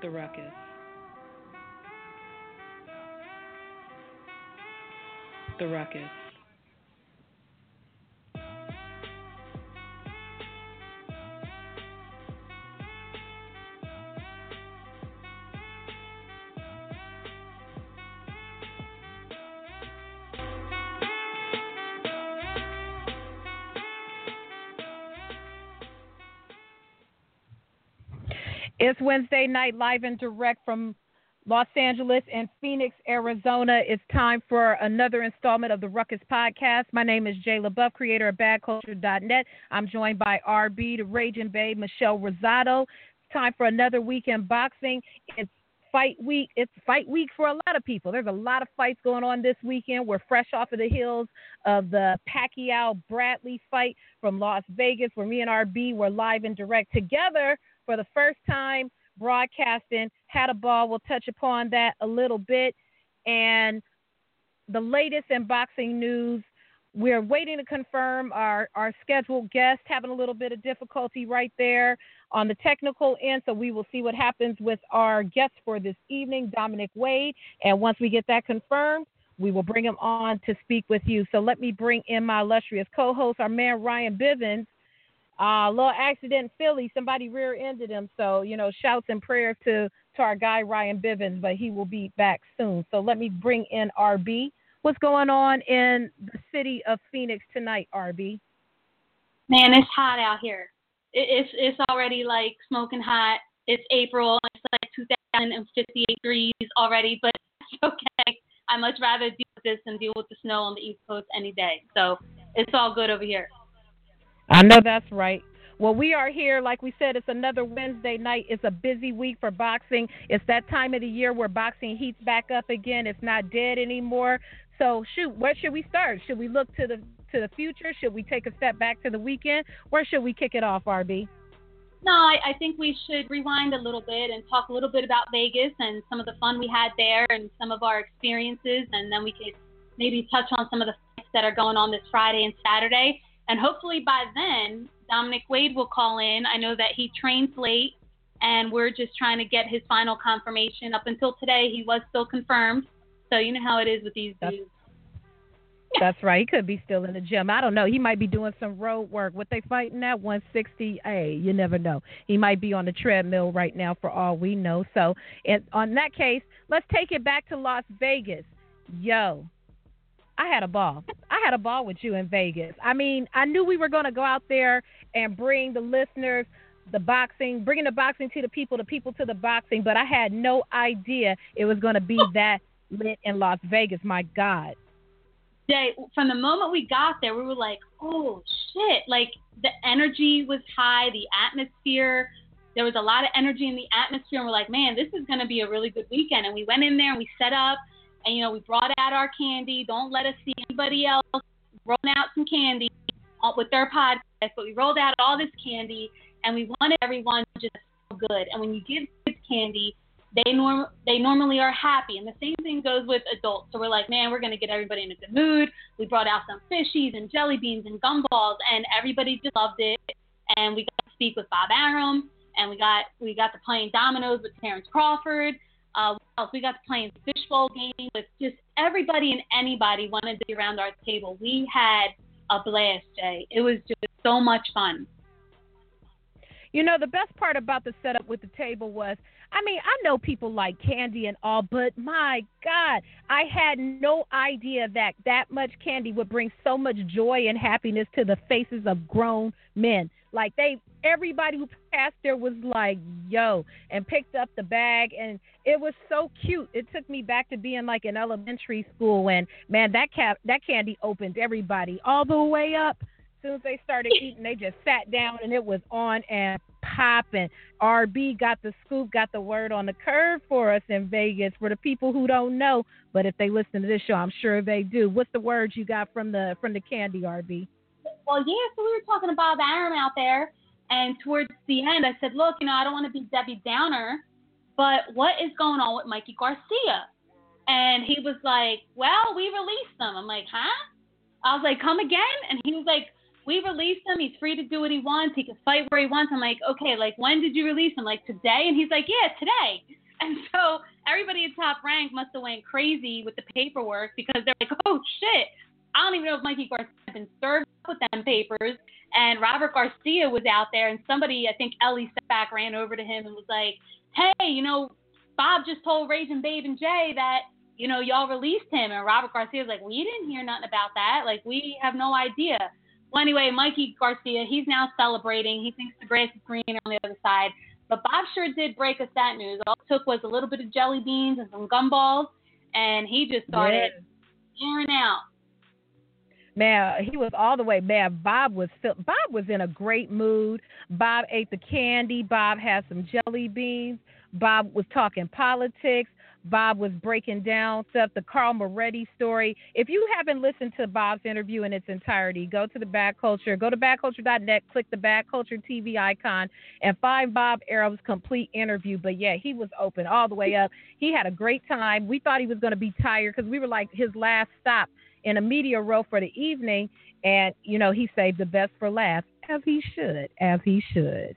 The ruckus. The ruckus. Wednesday night, live and direct from Los Angeles and Phoenix, Arizona. It's time for another installment of the Ruckus Podcast. My name is Jay LaBeouf, creator of BadCulture.net. I'm joined by RB, the Raging Babe, Michelle Rosado. It's time for another weekend boxing. It's fight week. It's fight week for a lot of people. There's a lot of fights going on this weekend. We're fresh off of the heels of the Pacquiao Bradley fight from Las Vegas, where me and RB were live and direct together for the first time broadcasting. Had a ball. We'll touch upon that a little bit. And the latest in boxing news. We're waiting to confirm our, our scheduled guest, having a little bit of difficulty right there on the technical end. So we will see what happens with our guest for this evening, Dominic Wade. And once we get that confirmed, we will bring him on to speak with you. So let me bring in my illustrious co host, our man Ryan Bivens, uh, little accident Philly. Somebody rear-ended him. So you know, shouts and prayers to to our guy Ryan Bivens, but he will be back soon. So let me bring in RB. What's going on in the city of Phoenix tonight, RB? Man, it's hot out here. It, it's it's already like smoking hot. It's April. It's like 2,058 degrees already, but it's okay. I much rather deal with this than deal with the snow on the East Coast any day. So it's all good over here. I know oh, that's right. Well, we are here. Like we said, it's another Wednesday night. It's a busy week for boxing. It's that time of the year where boxing heats back up again. It's not dead anymore. So, shoot, where should we start? Should we look to the to the future? Should we take a step back to the weekend? Where should we kick it off, RB? No, I, I think we should rewind a little bit and talk a little bit about Vegas and some of the fun we had there and some of our experiences, and then we could maybe touch on some of the fights that are going on this Friday and Saturday. And hopefully by then, Dominic Wade will call in. I know that he trains late, and we're just trying to get his final confirmation. Up until today, he was still confirmed. So you know how it is with these dudes. That's right. He could be still in the gym. I don't know. He might be doing some road work. What they fighting at 160? Hey, you never know. He might be on the treadmill right now for all we know. So, in, on that case, let's take it back to Las Vegas. Yo, I had a ball. I had a ball with you in Vegas. I mean, I knew we were going to go out there and bring the listeners the boxing, bringing the boxing to the people, the people to the boxing, but I had no idea it was going to be that lit in Las Vegas. My God. Jay, from the moment we got there, we were like, oh shit. Like the energy was high, the atmosphere, there was a lot of energy in the atmosphere, and we're like, man, this is going to be a really good weekend. And we went in there and we set up and you know we brought out our candy. Don't let us see anybody else rolling out some candy uh, with their podcast, but we rolled out all this candy, and we wanted everyone to just feel good. And when you give kids candy, they norm they normally are happy, and the same thing goes with adults. So we're like, man, we're gonna get everybody in a good mood. We brought out some fishies and jelly beans and gumballs, and everybody just loved it. And we got to speak with Bob Arum, and we got we got to playing dominoes with Terrence Crawford. Uh, we got to play in the fishbowl game with just everybody and anybody wanted to be around our table. We had a blast, Jay. It was just so much fun. You know, the best part about the setup with the table was, I mean, I know people like candy and all, but my God, I had no idea that that much candy would bring so much joy and happiness to the faces of grown men. Like they, everybody who passed there was like, "Yo," and picked up the bag, and it was so cute. It took me back to being like in elementary school, and man, that cap, that candy opened everybody all the way up. As soon as they started eating, they just sat down, and it was on and popping. RB got the scoop, got the word on the curve for us in Vegas. For the people who don't know, but if they listen to this show, I'm sure they do. What's the words you got from the from the candy, RB? well, yeah, so we were talking about Arum out there, and towards the end, I said, look, you know, I don't want to be Debbie Downer, but what is going on with Mikey Garcia? And he was like, well, we released them. I'm like, huh? I was like, come again? And he was like, we released him. He's free to do what he wants. He can fight where he wants. I'm like, okay, like when did you release him? Like today? And he's like, yeah, today. And so everybody at Top Rank must have went crazy with the paperwork because they're like, oh shit, I don't even know if Mikey Garcia has been served with them papers. And Robert Garcia was out there, and somebody, I think Ellie back ran over to him and was like, hey, you know, Bob just told Raging Babe and Jay that you know, y'all released him. And Robert Garcia was like, we didn't hear nothing about that. Like, we have no idea. Well, anyway, Mikey Garcia, he's now celebrating. He thinks the grass is greener on the other side. But Bob sure did break us that news. All it took was a little bit of jelly beans and some gumballs, and he just started yeah. out. Man, he was all the way. Man, Bob was Bob was in a great mood. Bob ate the candy. Bob had some jelly beans. Bob was talking politics. Bob was breaking down stuff, the Carl Moretti story. If you haven't listened to Bob's interview in its entirety, go to the Bad Culture, go to badculture.net, click the Bad Culture TV icon, and find Bob Arum's complete interview. But yeah, he was open all the way up. He had a great time. We thought he was going to be tired because we were like his last stop in a media row for the evening. And, you know, he saved the best for last, as he should, as he should.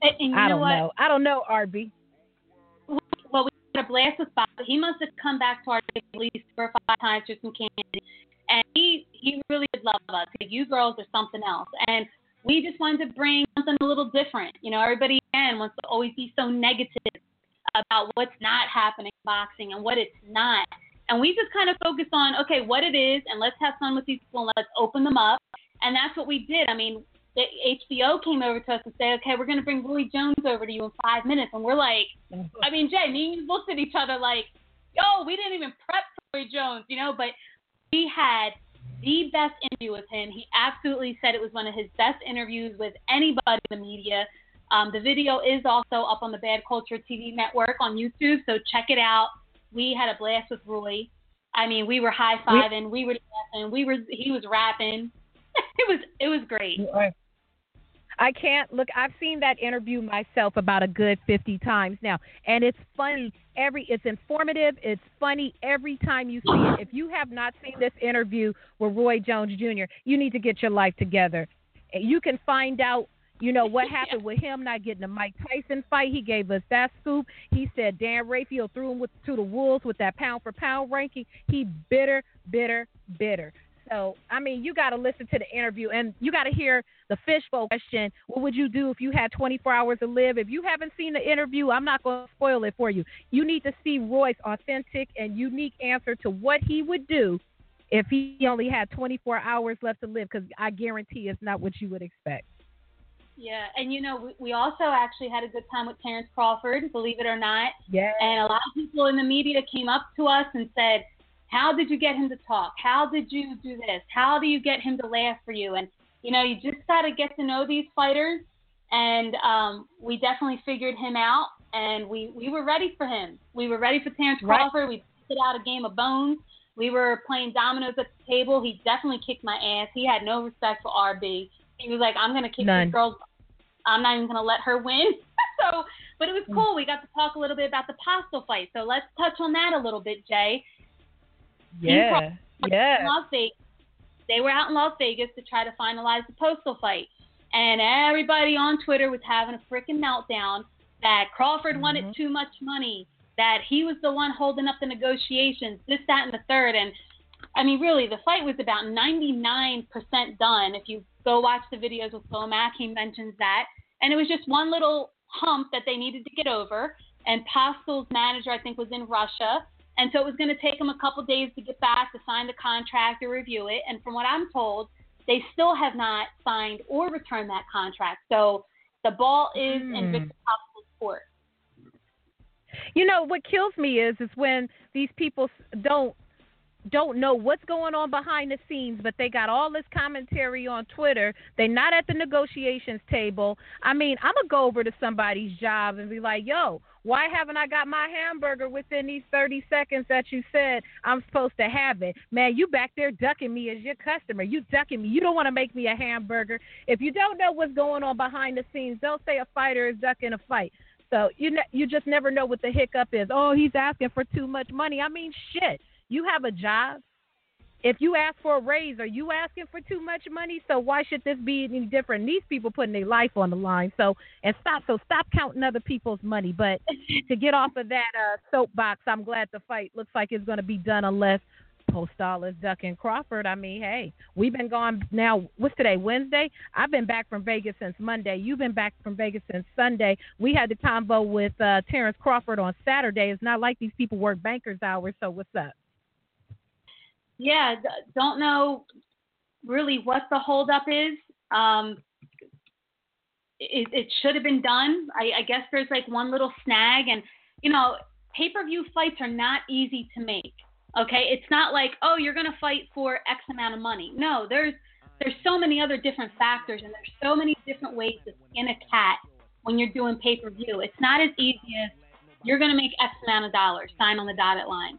And, I don't know, know. I don't know, RB a blast with Bob. He must have come back to our at least four or five times for some candy. And he he really did love us. You girls are something else. And we just wanted to bring something a little different. You know, everybody again wants to always be so negative about what's not happening in boxing and what it's not. And we just kind of focus on, okay, what it is, and let's have fun with these people and let's open them up. And that's what we did. I mean, the HBO came over to us and said, okay, we're going to bring Roy Jones over to you in five minutes. And we're like, I mean, Jay, me and you looked at each other like, yo, we didn't even prep for Roy Jones, you know, but we had the best interview with him. He absolutely said it was one of his best interviews with anybody in the media. Um, the video is also up on the Bad Culture TV network on YouTube, so check it out. We had a blast with Roy. I mean, we were high fiving, we, we were laughing, we were he was rapping. it was it was great. Can't look. I've seen that interview myself about a good 50 times now, and it's funny. Every it's informative. It's funny every time you see it. If you have not seen this interview with Roy Jones Jr., you need to get your life together. You can find out. You know what happened with him not getting a Mike Tyson fight. He gave us that scoop. He said Dan Rafael threw him with, to the wolves with that pound for pound ranking. He bitter, bitter, bitter. So, I mean, you got to listen to the interview and you got to hear the fishbowl question. What would you do if you had 24 hours to live? If you haven't seen the interview, I'm not going to spoil it for you. You need to see Roy's authentic and unique answer to what he would do if he only had 24 hours left to live, because I guarantee it's not what you would expect. Yeah, and you know, we, we also actually had a good time with Terrence Crawford, believe it or not. Yeah. And a lot of people in the media came up to us and said, how did you get him to talk? How did you do this? How do you get him to laugh for you? And you know, you just got to get to know these fighters. And um, we definitely figured him out, and we we were ready for him. We were ready for Terrence Crawford. Right. We put out a game of bones. We were playing dominoes at the table. He definitely kicked my ass. He had no respect for RB. He was like, "I'm gonna kick None. this girl. I'm not even gonna let her win." so, but it was mm. cool. We got to talk a little bit about the Postol fight. So let's touch on that a little bit, Jay. Yeah. Yeah. Las Vegas. They were out in Las Vegas to try to finalize the Postol fight. And everybody on Twitter was having a freaking meltdown that Crawford mm-hmm. wanted too much money, that he was the one holding up the negotiations, this, that, and the third. And I mean, really, the fight was about 99% done. If you go watch the videos with Lomac, he mentions that. And it was just one little hump that they needed to get over. And Postol's manager, I think, was in Russia. And so it was going to take them a couple days to get back to sign the contract to review it. And from what I'm told, they still have not signed or returned that contract. So the ball is mm. in hmm. Victor Postol's court. You know what kills me is is when these people don't don't know what's going on behind the scenes, but they got all this commentary on Twitter. They're not at the negotiations table. I mean, I'm gonna go over to somebody's job and be like, "Yo, why haven't I got my hamburger within these 30 seconds that you said I'm supposed to have it? Man, you back there ducking me as your customer. You ducking me. You don't want to make me a hamburger. If you don't know what's going on behind the scenes, don't say a fighter is ducking a fight. So you ne- you just never know what the hiccup is. Oh, he's asking for too much money. I mean, shit. You have a job. If you ask for a raise, are you asking for too much money? So why should this be any different? These people putting their life on the line. So and stop. So stop counting other people's money. But to get off of that uh, soapbox, I'm glad the fight looks like it's going to be done unless Postol is ducking Crawford. I mean, hey, we've been gone now. What's today? Wednesday. I've been back from Vegas since Monday. You've been back from Vegas since Sunday. We had the combo with uh, Terrence Crawford on Saturday. It's not like these people work bankers hours. So what's up? Yeah, don't know really what the holdup is. Um, it, it should have been done. I, I guess there's like one little snag, and you know, pay per view fights are not easy to make. Okay, it's not like oh you're gonna fight for X amount of money. No, there's there's so many other different factors, and there's so many different ways to skin a cat when you're doing pay per view. It's not as easy as you're gonna make X amount of dollars, sign on the dotted line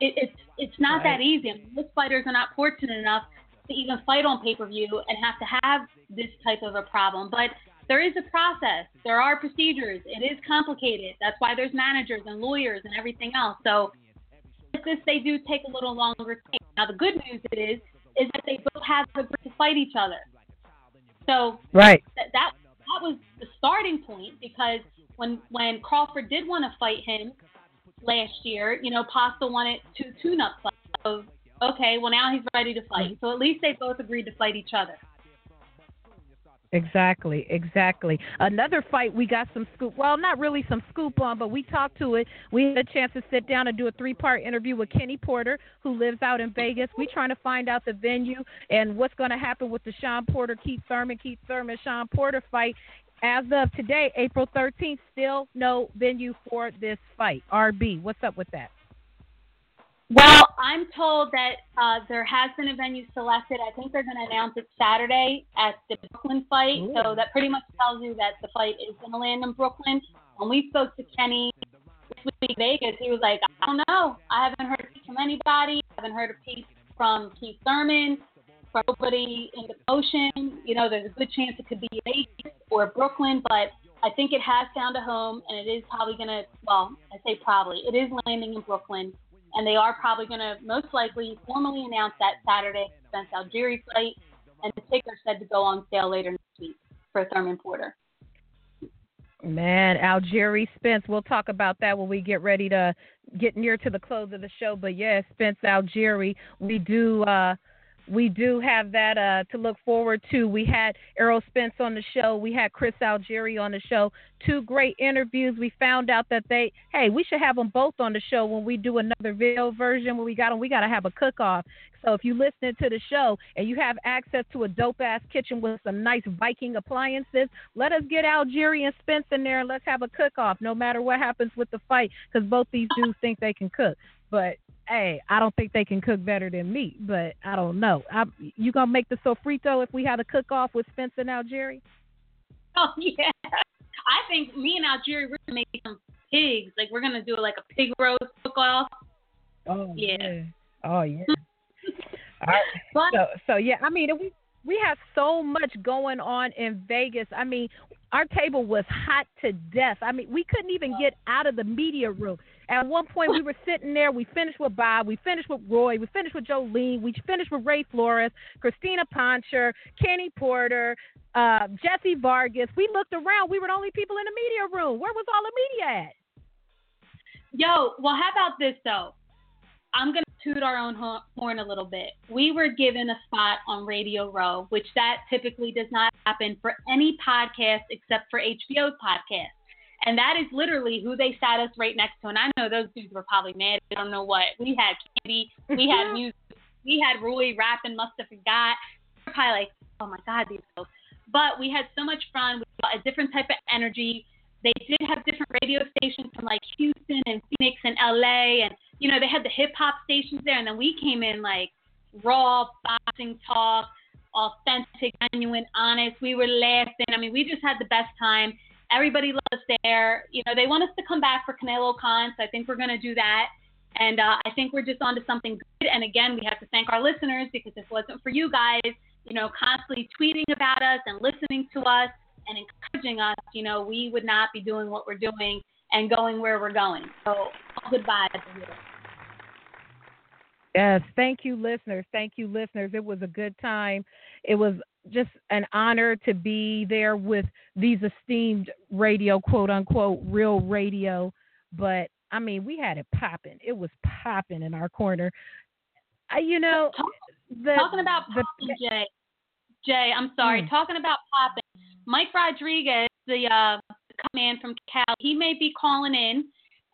it, it's it's not right. that easy. I mean, most fighters are not fortunate enough to even fight on pay per view and have to have this type of a problem. But there is a process. There are procedures. It is complicated. That's why there's managers and lawyers and everything else. So with this, they do take a little longer time. Now the good news is is that they both have the grit to fight each other. So right. That, that that was the starting point because when when Crawford did want to fight him, last year, you know, Postol wanted two tune-up fights. So, okay, well now he's ready to fight. Mm-hmm. So at least they both agreed to fight each other. Exactly, exactly. Another fight we got some scoop. Well, not really some scoop on, but we talked to it. We had a chance to sit down and do a three-part interview with Kenny Porter, who lives out in Vegas. We're trying to find out the venue and what's going to happen with the Shawn Porter, Keith Thurman, Keith Thurman, Shawn Porter fight. As of today, April 13th, still no venue for this fight. RB, what's up with that? Well, I'm told that uh, there has been a venue selected. I think they're going to announce it Saturday at the Brooklyn fight. Ooh. So that pretty much tells you that the fight is going to land in Brooklyn. When we spoke to Kenny this week in Vegas, he was like, I don't know. I haven't heard from anybody. I haven't heard a piece from Keith Thurman for nobody in the ocean. You know, there's a good chance it could be Vegas or Brooklyn, but I think it has found a home, and it is probably going to, well, I say probably, it is landing in Brooklyn, and they are probably going to most likely formally announce that Saturday Spence Algieri flight, and the tickets said to go on sale later next week for Thurman Porter. Man, Algieri Spence. We'll talk about that when we get ready to get near to the close of the show. But yeah, Spence Algieri. We do uh we do have that uh, to look forward to. We had Errol Spence on the show. We had Chris Algieri on the show. Two great interviews. We found out that they, hey, we should have them both on the show when we do another video version. When we got them, we got to have a cook off. So if you're listening to the show and you have access to a dope ass kitchen with some nice Viking appliances, let us get Algieri and Spence in there and let's have a cook off. No matter what happens with the fight, because both these dudes think they can cook. But hey, I don't think they can cook better than me, but I don't know. I, you gonna make the sofrito if we had a cook off with Spencer and Algieri? Oh yeah, I think me and Algieri we're gonna make some pigs. Like we're gonna do like a pig roast cook off. Oh yeah. yeah. Oh yeah. All right. But, so so yeah, I mean we we have so much going on in Vegas. I mean, our table was hot to death. I mean, we couldn't even get out of the media room. At one point, we were sitting there. We finished with Bob. We finished with Roy. We finished with Jolene. We finished with Ray Flores, Crystina Poncher, Kenny Porter, uh, Jesse Vargas. We looked around. We were the only people in the media room. Where was all the media at? Yo, well, how about this though? I'm gonna toot our own horn a little bit. We were given a spot on Radio Row, which that typically does not happen for any podcast except for HBO's podcast. And that is literally who they sat us right next to. And I know those dudes were probably mad. I don't know what. We had candy, we had music, we had Roy rapping, must have forgot. We're probably like, oh my God, these folks. But we had so much fun. We got a different type of energy. They did have different radio stations from like Houston and Phoenix and LA. And, you know, they had the hip hop stations there. And then we came in like raw boxing talk, authentic, genuine, honest. We were laughing. I mean, we just had the best time. Everybody loved us there. You know, they want us to come back for Canelo Khan, so I think we're going to do that. And uh, I think we're just onto something good. And again, we have to thank our listeners because if it wasn't for you guys, you know, constantly tweeting about us and listening to us and encouraging us, you know, we would not be doing what we're doing and going where we're going. So, goodbye. Yes, thank you, listeners. Thank you, listeners. It was a good time. It was just an honor to be there with these esteemed radio, quote unquote, real radio. But I mean, we had it popping. It was popping in our corner. I, you know, the, talking about popping, Jay. Jay, I'm sorry. Hmm. Talking about popping, Mike Rodriguez, the uh, man from Cal, he may be calling in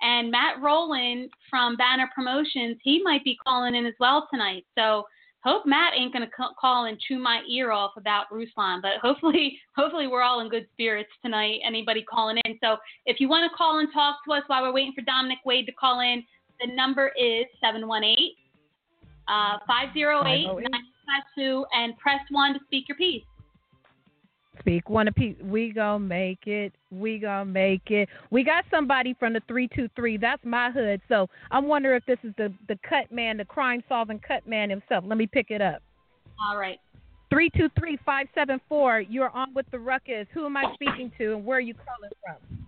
and Matt Rowland from Banner Promotions, he might be calling in as well tonight. So hope Matt ain't gonna call and chew my ear off about Ruslan. But hopefully, hopefully we're all in good spirits tonight. Anybody calling in? So if you want to call and talk to us while we're waiting for Dominic Wade to call in, the number is 718 uh, 508 952 and press one to speak your piece speak. One a piece. We gonna make it. We gonna make it. We got somebody from the three two three. That's my hood. So I wonder if this is the the cut man, the crime solving cut man himself. Let me pick it up. All right. Three two three five seven four. You're on with the ruckus. Who am I speaking to, and where are you calling from?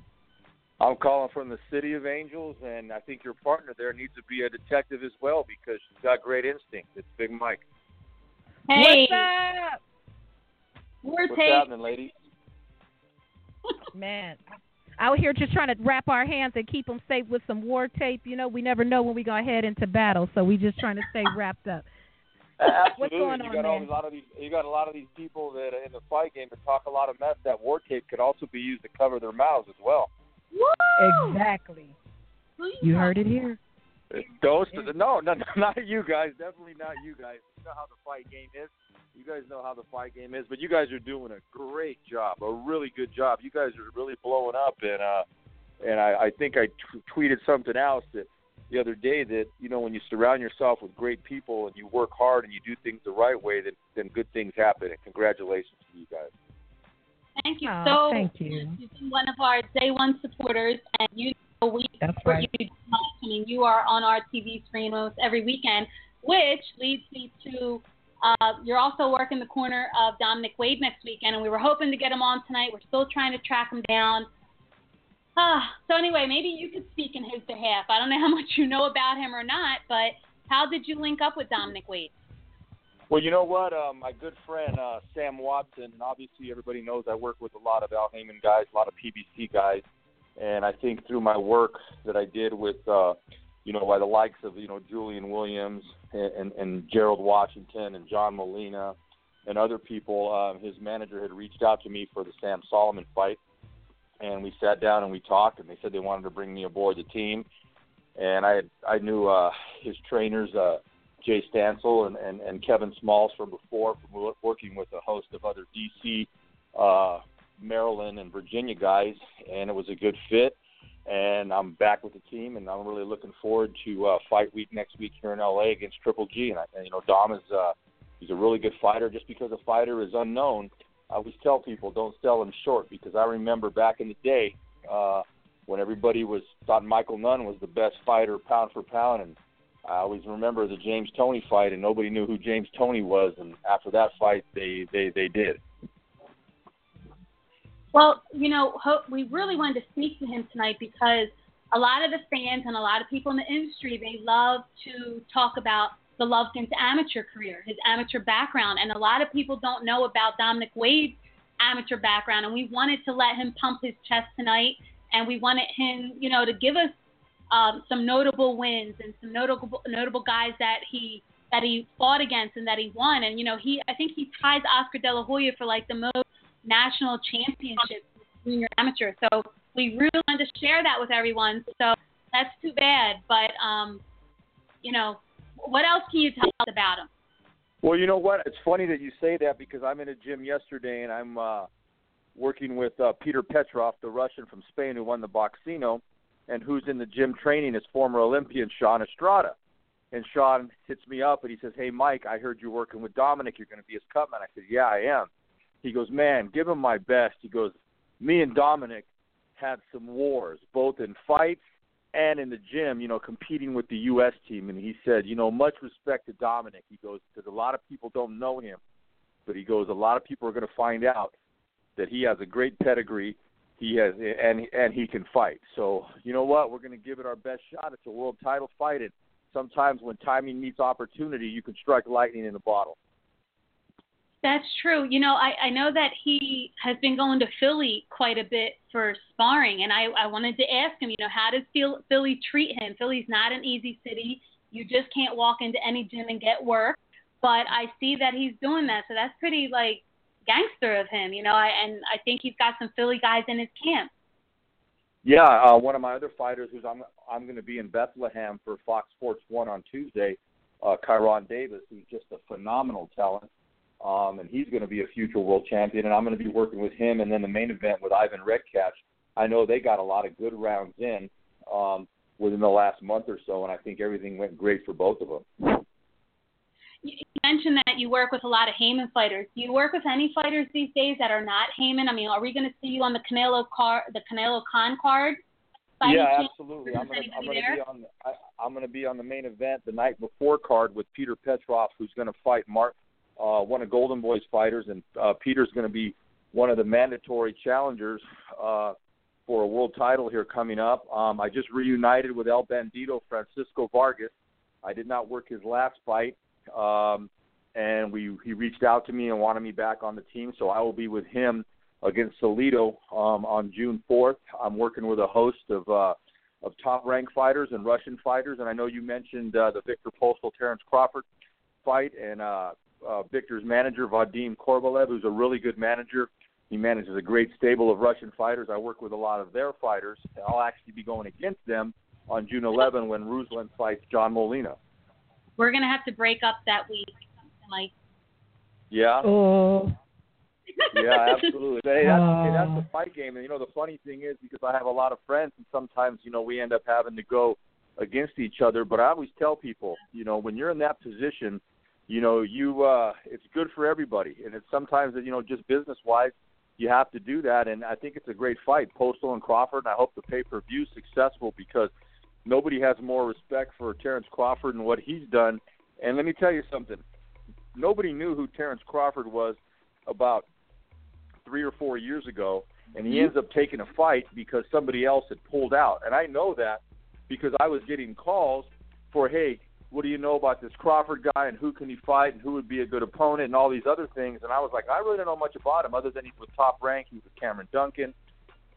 I'm calling from the City of Angels, and I think your partner there needs to be a detective as well because she's got great instinct. It's Big Mike. Hey. What's up? War What's tape. happening, ladies? Man, out here just trying to wrap our hands and keep them safe with some war tape. You know, we never know when we gonna head into battle, so we just trying to stay wrapped up. Absolutely. What's going you on, got man? a lot of these. You got a lot of these people that are in the fight game that talk a lot of mess. That war tape could also be used to cover their mouths as well. Woo! Exactly. You, you heard it here. Those, no, no, not you guys. Definitely not you guys. You know how the fight game is. You guys know how the fight game is, but you guys are doing a great job, a really good job. You guys are really blowing up, and uh, and I, I think I t- tweeted something else that the other day that you know when you surround yourself with great people and you work hard and you do things the right way, then then good things happen. And congratulations to you guys. Thank you oh, so. Thank you. You've been one of our day one supporters, and you know we That's support right. you. I mean, you are on our TV screen almost every weekend, which leads me to uh, you're also working the corner of Dominic Wade next weekend, and we were hoping to get him on tonight. We're still trying to track him down. Uh, so anyway, maybe you could speak in his behalf. I don't know how much you know about him or not, but how did you link up with Dominic Wade? Well, you know what? Um, my good friend uh, Sam Watson, and obviously everybody knows I work with a lot of Al Haymon guys, a lot of PBC guys, and I think through my work that I did with, uh, you know, by the likes of you know Julian Williams and, and, and Gerald Washington and John Molina and other people, uh, his manager had reached out to me for the Sam Soliman fight, and we sat down and we talked, and they said they wanted to bring me aboard the team, and I had, I knew uh, his trainers. Uh, Jay Stansel and, and, and Kevin Smalls from before, from working with a host of other DC, uh, Maryland, and Virginia guys, and it was a good fit. And I'm back with the team, and I'm really looking forward to uh, fight week next week here in LA against Triple G. And, I, you know, Dom is uh, he's a really good fighter. Just because a fighter is unknown, I always tell people don't sell him short because I remember back in the day uh, when everybody was thought Michael Nunn was the best fighter pound for pound, and I always remember the James Toney fight, and nobody knew who James Toney was. And after that fight, they they they did. Well, you know, we really wanted to speak to him tonight because a lot of the fans and a lot of people in the industry they love to talk about Golovkin's amateur career, his amateur background, and a lot of people don't know about Dominic Wade's amateur background. And we wanted to let him pump his chest tonight, and we wanted him, you know, to give us um, some notable wins and some notable notable guys that he that he fought against and that he won. And you know, he I think he ties Oscar De La Hoya for like the most national championships junior amateur. So we really wanted to share that with everyone. So that's too bad. But um, you know, what else can you tell us about him? Well, you know what? It's funny that you say that because I'm in a gym yesterday and I'm uh, working with uh, Peter Petrov, the Russian from Spain who won the Boxcino and who's in the gym training is former Olympian Shawn Estrada. And Shawn hits me up and he says, Hey, Mike, I heard you're working with Dominic. You're going to be his cutman. I said, Yeah, I am. He goes, Man, give him my best. He goes, Me and Dominic had some wars, both in fights and in the gym, you know, competing with the U.S. team. And he said, You know, much respect to Dominic. He goes, Because a lot of people don't know him. But he goes, A lot of people are going to find out that he has a great pedigree he has and and he can fight. So you know what? We're going to give it our best shot. It's a world title fight, and sometimes when timing meets opportunity, you can strike lightning in a bottle. That's true. You know, I, I know that he has been going to Philly quite a bit for sparring, and I, I wanted to ask him, you know, how does Philly treat him? Philly's not an easy city. You just can't walk into any gym and get work. But I see that he's doing that, so that's pretty like gangster of him, you know. I, and I think he's got some Philly guys in his camp. Yeah, uh, one of my other fighters, who's I'm I'm going to be in Bethlehem for Fox Sports One on Tuesday, uh, Kyron Davis, who's just a phenomenal talent um, and he's going to be a future world champion. And I'm going to be working with him, and then the main event with Ivan Redkach. I know they got a lot of good rounds in um, within the last month or so, and I think everything went great for both of them. You mentioned that you work with a lot of Haymon fighters. Do you work with any fighters these days that are not Haymon? I mean, are we going to see you on the Canelo card, the Canelo Khan card? Yeah, absolutely. I'm gonna I'm gonna be on I, I'm gonna be on the main event the night before card with Peter Petrov, who's gonna fight Mark uh, one of Golden Boy's fighters, and uh, Peter's going to be one of the mandatory challengers uh, for a world title here coming up. Um, I just reunited with El Bandito Francisco Vargas. I did not work his last fight, um, and we he reached out to me and wanted me back on the team, so I will be with him against Salido um, on June 4th. I'm working with a host of uh, of top ranked fighters and Russian fighters, and I know you mentioned uh, the Victor Postol Terrence Crawford fight, and uh, uh, Viktor's manager, Vadim Korbolev, who's a really good manager. He manages a great stable of Russian fighters. I work with a lot of their fighters. I'll actually be going against them on June 11 when Ruslan fights John Molina. We're going to have to break up that week, Mike. Yeah. Oh. yeah, absolutely. Hey, that's, hey, that's the fight game. And, you know, the funny thing is because I have a lot of friends, and sometimes, you know, we end up having to go against each other. But I always tell people, you know, when you're in that position – you know, you uh, it's good for everybody, and it's sometimes you know just business wise, you have to do that, and I think it's a great fight, Postol and Crawford, and I hope the pay per view successful because nobody has more respect for Terrence Crawford and what he's done. And let me tell you something, nobody knew who Terrence Crawford was about three or four years ago, and he mm-hmm. ends up taking a fight because somebody else had pulled out, and I know that because I was getting calls for hey what do you know about this Crawford guy and who can he fight and who would be a good opponent and all these other things. And I was like, I really don't know much about him other than he was top rank. He was Cameron Dunkin,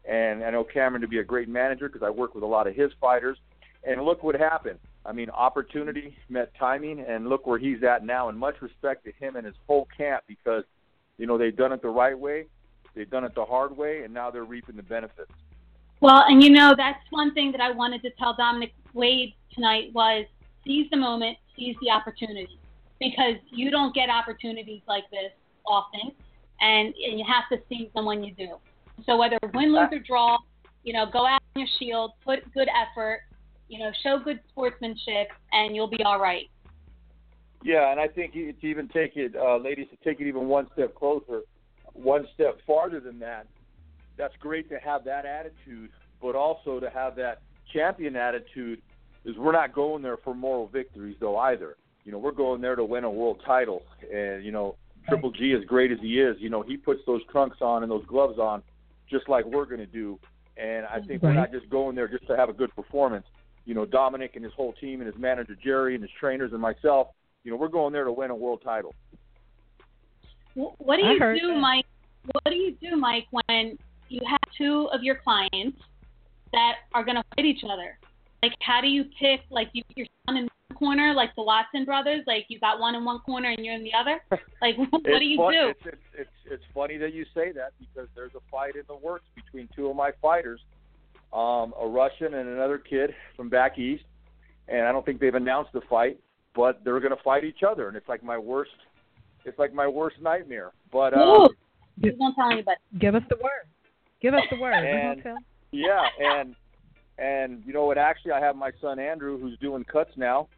and I know Cameron to be a great manager because I work with a lot of his fighters. And look what happened. I mean, opportunity met timing, and look where he's at now. And much respect to him and his whole camp because, you know, they've done it the right way, they've done it the hard way, and now they're reaping the benefits. Well, and you know, that's one thing that I wanted to tell Dominic Wade tonight was seize the moment, seize the opportunity, because you don't get opportunities like this often, and, and you have to seize them when you do. So whether win, lose, or draw, you know, go out on your shield, put good effort, you know, show good sportsmanship, and you'll be all right. Yeah, and I think to even take it, uh, ladies, to take it even one step closer, one step farther than that. That's great to have that attitude, but also to have that champion attitude is we're not going there for moral victories though either. You know, we're going there to win a world title, and you know, Triple G, as great as he is, you know, he puts those trunks on and those gloves on, just like we're going to do. And I think right. we're not just going there just to have a good performance. You know, Dominic and his whole team and his manager Jerry and his trainers and myself, you know, we're going there to win a world title. What do you do, that. Mike? What do you do, Mike, when you have two of your clients that are going to fight each other? Like how do you pick like you your son in one corner like the Watson brothers like you got one in one corner and you're in the other? Like what do you fun, do? it's, it's, it's it's funny that you say that because there's a fight in the works between two of my fighters um a Russian and another kid from back east and I don't think they've announced the fight but they're going to fight each other and it's like my worst it's like my worst nightmare but um, Ooh, don't tell anybody. give us the word. Give us the word. And, yeah and and you know what? Actually, I have my son Andrew who's doing cuts now,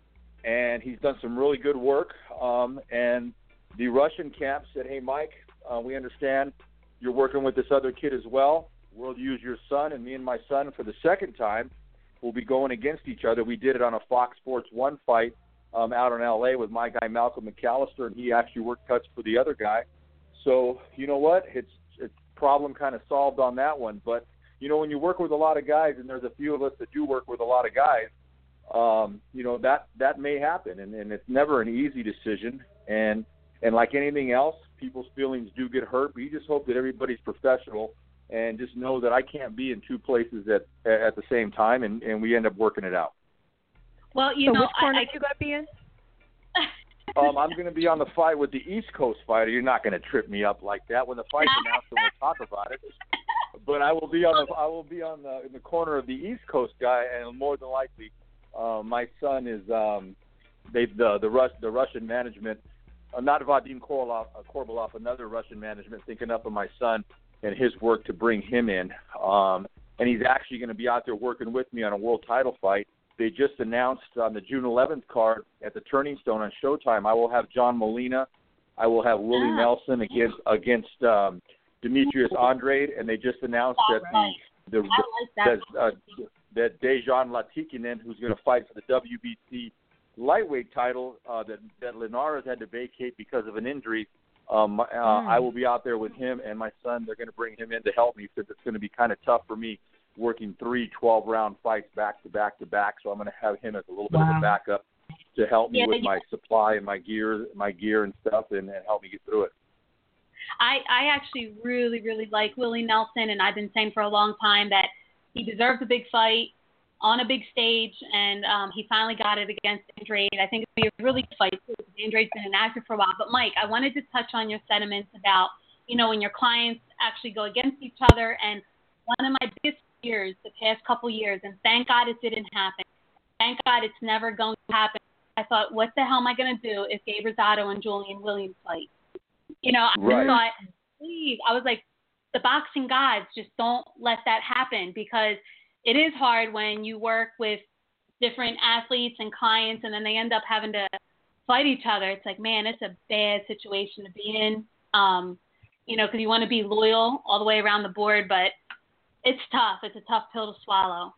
and he's done some really good work. Um, and the Russian camp said, "Hey, Mike, uh, we understand you're working with this other kid as well. We'll use your son and me and my son for the second time. We'll be going against each other. We did it on a Fox Sports One fight um, out in L.A. with my guy Malcolm McAllister, and he actually worked cuts for the other guy. So you know what? It's it's problem kind of solved on that one, but." You know, when you work with a lot of guys, and there's a few of us that do work with a lot of guys, um, you know that that may happen, and, and it's never an easy decision. And and like anything else, people's feelings do get hurt. But you just hope that everybody's professional and just know that I can't be in two places at at the same time, and and we end up working it out. Well, you so know, which corner I, are you gonna be in? um, I'm going to be on the fight with the East Coast fighter. You're not going to trip me up like that. When the fight's announced, we'll talk about it. But I will be on the I will be on the in the corner of the East Coast guy, and more than likely, uh, my son is um, they the the Rus the Russian management, uh, not Vadim Korolov, uh, Korbalov, another Russian management, thinking up of my son and his work to bring him in. Um, and he's actually going to be out there working with me on a world title fight they just announced on the June 11th card at the Turning Stone on Showtime. I will have John Molina. I will have Willie Ah. Nelson against against um, Demetrius Andrade, and they just announced that Right. the the, like that. that uh, that Dejan Zlaticanin, who's going to fight for the WBC lightweight title uh, that that Linares had to vacate because of an injury. Um, uh, I will be out there with him and my son. They're going to bring him in to help me because it's going to be kind of tough for me working three 12 round fights back to back to back. So I'm going to have him as a little bit of Wow. a backup to help me Yeah, with yeah. my supply and my gear, my gear and stuff, and, and help me get through it. I I actually really really like Willie Nelson, and I've been saying for a long time that he deserves a big fight on a big stage, and um, he finally got it against Andrade. I think gonna be a really good fight Andrade's been an actor for a while. But Mike, I wanted to touch on your sentiments about you know when your clients actually go against each other, and one of my biggest fears the past couple years, and thank God it didn't happen. Thank God it's never going to happen. I thought, what the hell am I going to do if Gabe Rosado and Julian Williams fight? You know, I Right. thought, please, I was like, the boxing gods just don't let that happen because it is hard when you work with different athletes and clients and then they end up having to fight each other. It's like, man, it's a bad situation to be in. Um, you know, because you want to be loyal all the way around the board, but it's tough. It's a tough pill to swallow.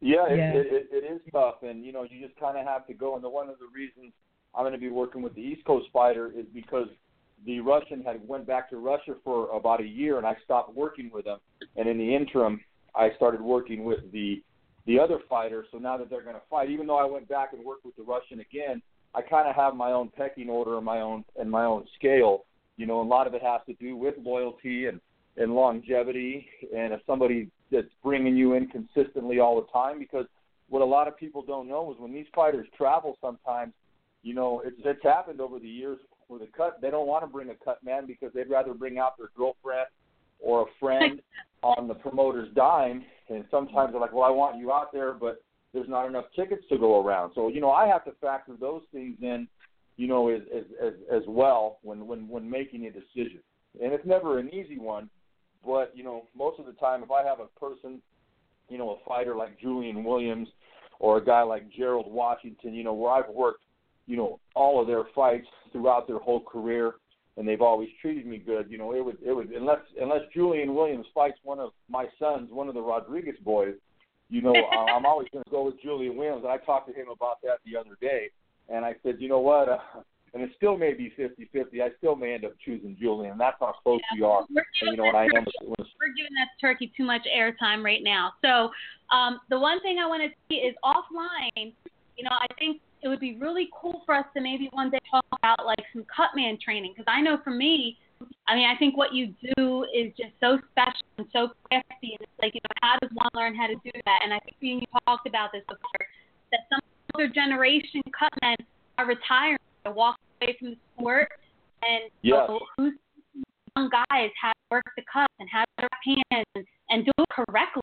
Yeah, it, Yeah. It, it, it is tough, and you know you just kind of have to go. And the, one of the reasons I'm going to be working with the East Coast fighter is because the Russian had went back to Russia for about a year, and I stopped working with him. And in the interim, I started working with the the other fighter. So now that they're going to fight, even though I went back and worked with the Russian again, I kind of have my own pecking order and my own and my own scale. You know, a lot of it has to do with loyalty and and longevity, and if somebody that's bringing you in consistently all the time, because what a lot of people don't know is when these fighters travel, sometimes, you know, it's it's happened over the years where the cut they don't want to bring a cut man because they'd rather bring out their girlfriend or a friend on the promoter's dime, and sometimes they're like, well, I want you out there, but there's not enough tickets to go around. So you know, I have to factor those things in, you know, as as as, as well when when when making a decision, and it's never an easy one. But you know, most of the time, if I have a person, you know, a fighter like Julian Williams or a guy like Gerald Washington, you know, where I've worked, you know, all of their fights throughout their whole career, and they've always treated me good. You know, it would it would unless unless Julian Williams fights one of my sons, one of the Rodriguez boys, you know, I'm always going to go with Julian Williams. And I talked to him about that the other day, and I said, you know what? Uh, and it still may be 50-50. I still may end up choosing Julian, and that's how close we are. We're And, you know, and I am. we're giving that turkey too much airtime right now. So um, the one thing I want to see is offline. You know, I think it would be really cool for us to maybe one day talk about like some cutman training because I know for me, I mean, I think what you do is just so special and so crafty, and it's like, you know, how does one learn how to do that? And I think you talked about this before that some other generation cutmen are retiring, they're walking away from the sport, and Yes. know, who's young guys how to work the cuts and how to hands and, and do it correctly.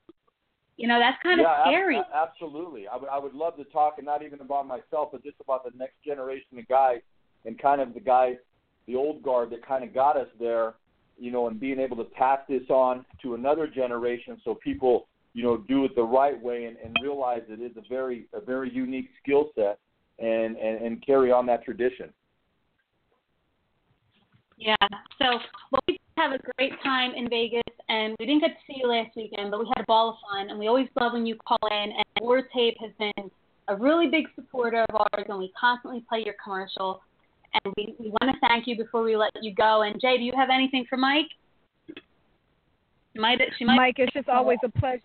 You know, that's kind of yeah, ab- scary. a- absolutely. I would I would love to talk, and not even about myself, but just about the next generation of guys, and kind of the guys, the old guard that kind of got us there, you know, and being able to pass this on to another generation, so people, you know, do it the right way and, and realize it is a very a very unique skill set, and, and and carry on that tradition. Yeah. So well, we have a great time in Vegas, and we didn't get to see you last weekend, but we had a ball of fun, and we always love when you call in. And War Tape has been a really big supporter of ours, and we constantly play your commercial. And we, we want to thank you before we let you go. And Jay, do you have anything for Mike? Might. She might. Mike, it's just always a pleasure.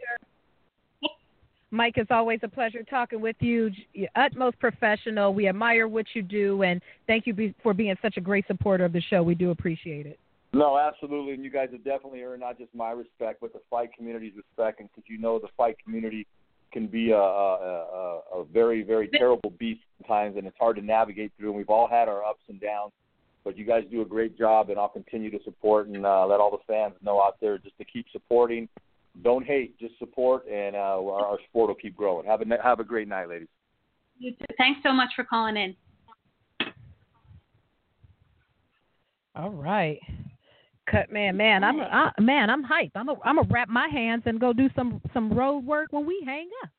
Mike, it's always a pleasure talking with you. You're utmost professional. We admire what you do, and thank you for being such a great supporter of the show. We do appreciate it. No, absolutely, and you guys have definitely earned not just my respect, but the fight community's respect, and because you know the fight community can be a, a, a, a very, very terrible beast sometimes, and it's hard to navigate through. And we've all had our ups and downs, but you guys do a great job, and I'll continue to support and uh, let all the fans know out there just to keep supporting. Don't hate, just support, and uh, our, our sport will keep growing. Have a have a great night, ladies. You too. Thanks so much for calling in. All right. Cut man, man, I'm I, man, I'm hyped. I'm a, I'm gonna wrap my hands and go do some some road work when we hang up.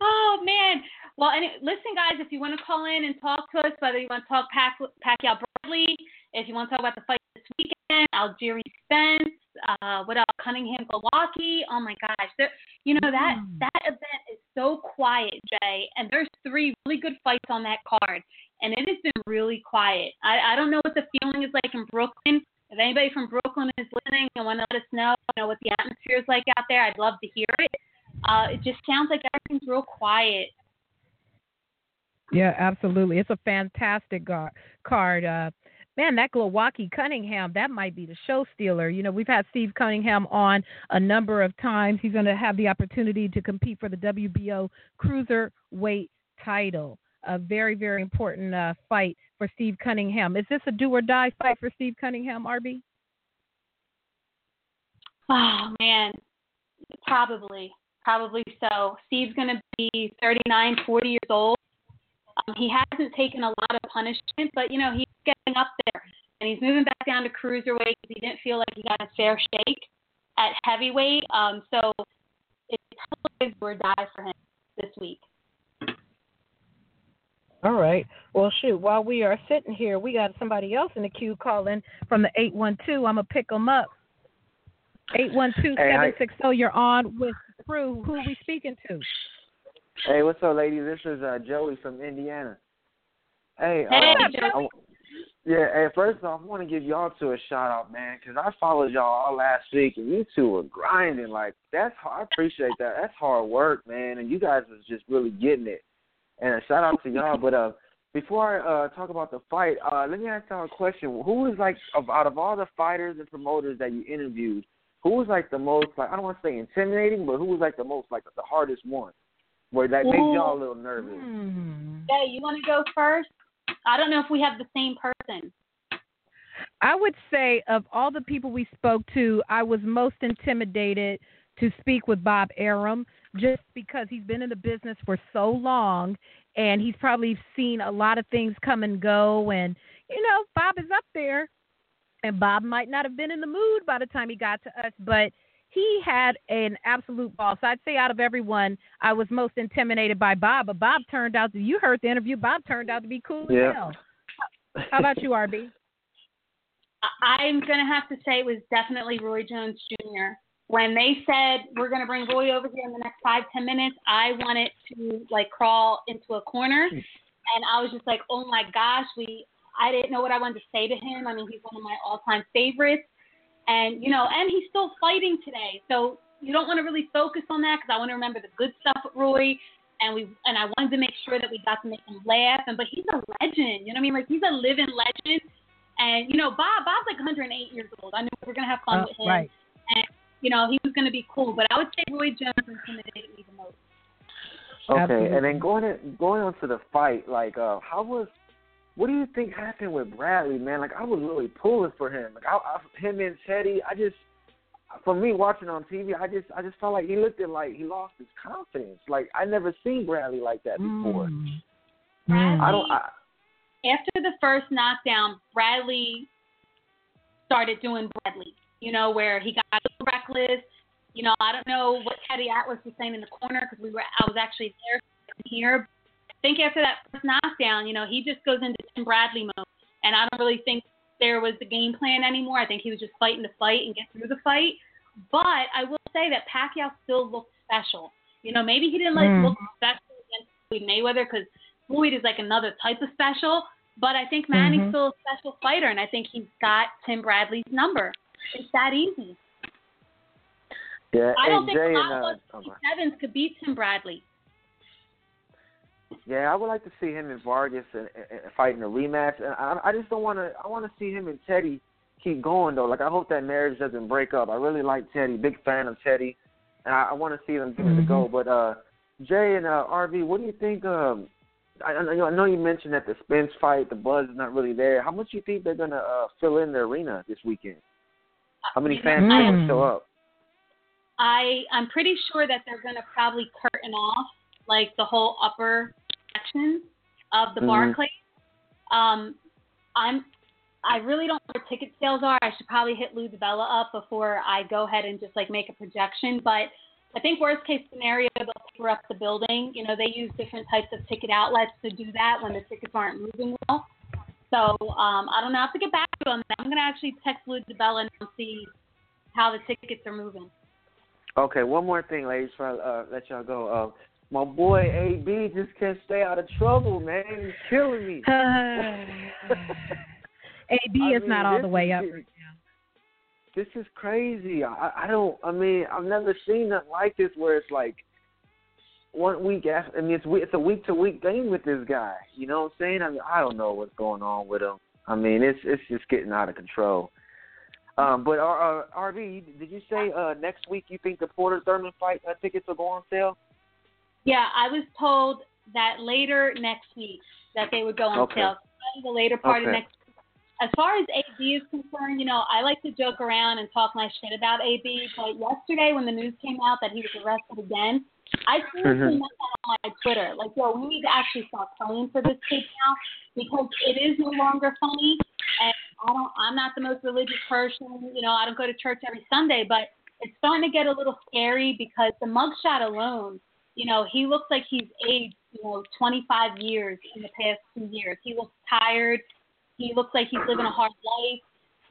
Oh man. Well, any, listen, guys. If you want to call in and talk to us, whether you want to talk Pac, Pacquiao Bradley, if you want to talk about the fight this weekend, Algieri Spence, uh, what else? Cunningham Glowacki. Oh my gosh, there, you know that mm. that event is so quiet, Jay. And there's three really good fights on that card, and it has been really quiet. I, I don't know what the feeling is like in Brooklyn. If anybody from Brooklyn is listening and want to let us know, you know what the atmosphere is like out there, I'd love to hear it. Uh, it just sounds like everything's real quiet. Yeah, absolutely. It's a fantastic gar- card. Uh, man, that Glowacki Cunningham, that might be the show stealer. You know, we've had Steve Cunningham on a number of times. He's going to have the opportunity to compete for the WBO cruiserweight title. A very, very important uh, fight for Steve Cunningham. Is this a do or die fight for Steve Cunningham, Arby? Oh man, probably, probably so. Steve's going to be 39, 40 years old. Um, he hasn't taken a lot of punishment, but you know he's getting up there, and he's moving back down to cruiserweight because he didn't feel like he got a fair shake at heavyweight. Um, so it's do or die for him this week. All right. Well, shoot. While we are sitting here, we got somebody else in the queue calling from the eight one two. I'm gonna pick them up. Eight one two seven six zero. You're on with Crew. Who are we speaking to? Hey, what's up, ladies? This is uh, Joey from Indiana. Hey, hey uh, yeah. Hey, first off, I want to give y'all two a shout out, man, because I followed y'all all last week, and you two were grinding. Like that's, I appreciate that. That's hard work, man, and you guys was just really getting it. And a shout out to y'all. But uh, before I uh, talk about the fight, uh, let me ask y'all a question. Who was like, out of all the fighters and promoters that you interviewed, who was like the most, like I don't want to say intimidating, but who was like the most, like the hardest one, where that Ooh. made y'all a little nervous? Hmm. Hey, you want to go first? I don't know if we have the same person. I would say of all the people we spoke to, I was most intimidated to speak with Bob Arum just because he's been in the business for so long and he's probably seen a lot of things come and go and you know bob is up there. And bob might not have been in the mood by the time he got to us but he had an absolute ball so i'd say out of everyone i was most intimidated by bob but bob turned out to you heard the interview bob turned out to be cool yeah. as hell. How about you rb i'm going to have to say it was definitely roy jones jr when they said we're going to bring Roy over here in the next five ten minutes, I wanted to like crawl into a corner, and I was just like, oh my gosh, we. I didn't know what I wanted to say to him. I mean, he's one of my all-time favorites, and you know, and he's still fighting today. So you don't want to really focus on that because I want to remember the good stuff with Roy, and we and I wanted to make sure that we got to make him laugh. And but he's a legend, you know what I mean? Like he's a living legend. And you know, Bob, Bob's like 108 years old. I know we're gonna have fun oh, with him. Right. And you know, he was going to be cool. But I would say Roy Jones intimidated me the most. Okay, Absolutely. and then going in, going on to the fight, like, uh, how was, what do you think happened with Bradley, man? Like, I was really pulling for him. Like, I, I, him and Teddy, I just, for me watching on TV, I just, I just felt like he looked at like he lost his confidence. Like, I never seen Bradley like that before. Mm. Bradley, I don't. I, after the first knockdown, Bradley started doing Bradley you know, where he got a little reckless. You know, I don't know what Teddy Atlas was saying in the corner because we were, I was actually there here. I think after that first knockdown, you know, he just goes into Tim Bradley mode, and I don't really think there was the game plan anymore. I think he was just fighting to fight and get through the fight. But I will say that Pacquiao still looked special. You know, maybe he didn't like mm. look special against Floyd Mayweather because Floyd is like another type of special. But I think Manny's mm-hmm. still a special fighter, and I think he's got Tim Bradley's number. It's that easy. Yeah, I don't think Jay and, uh, okay. 57s could beat Tim Bradley. Yeah, I would like to see him and Vargas and, and, and fighting a rematch. And I, I just don't want to. I want to see him and Teddy keep going though. Like I hope that marriage doesn't break up. I really like Teddy. Big fan of Teddy, and I, I want to see them give it a go. But uh, Jay and uh, RB, what do you think? Um, I, I know I know you mentioned that the Spence fight, the buzz is not really there. How much do you think they're gonna uh, fill in the arena this weekend? How many fans Mm. are gonna show up? I I'm pretty sure that they're gonna probably curtain off like the whole upper section of the Mhm. Barclays. Um, I'm I really don't know where ticket sales are. I should probably hit Lou DiBella up before I go ahead and just like make a projection. But I think worst case scenario they'll cover up the building. You know they use different types of ticket outlets to do that when the tickets aren't moving well. So um, I don't know. I have to get back to them. I'm gonna actually text Lou DiBella and see how the tickets are moving. Okay, one more thing, ladies, before I uh, let y'all go. Uh, my boy AB just can't stay out of trouble, man. He's killing me. AB I is mean, not all the way up right now. This is crazy. I, I don't. I mean, I've never seen nothing like this where it's like one week after. I mean, it's it's a week to week thing with this guy. You know what I'm saying? I mean, I don't know what's going on with him. I mean, it's it's just getting out of control. Um, but uh, RB, did you say uh, next week you think the Porter Thurman fight uh, tickets will go on sale? Yeah, I was told that later next week that they would go on Okay. sale. The later part of Okay. next. As far as AB is concerned, you know, I like to joke around and talk my shit about AB. But yesterday, when the news came out that he was arrested again, I seriously Mhm. meant that on my Twitter. Like, yo, we need to actually start praying for this kid now because it is no longer funny. And I don't. I'm not the most religious person. You know, I don't go to church every Sunday, but it's starting to get a little scary because the mugshot alone you know, he looks like he's aged, you know, 25 years in the past two years. He looks tired. He looks like he's living a hard life,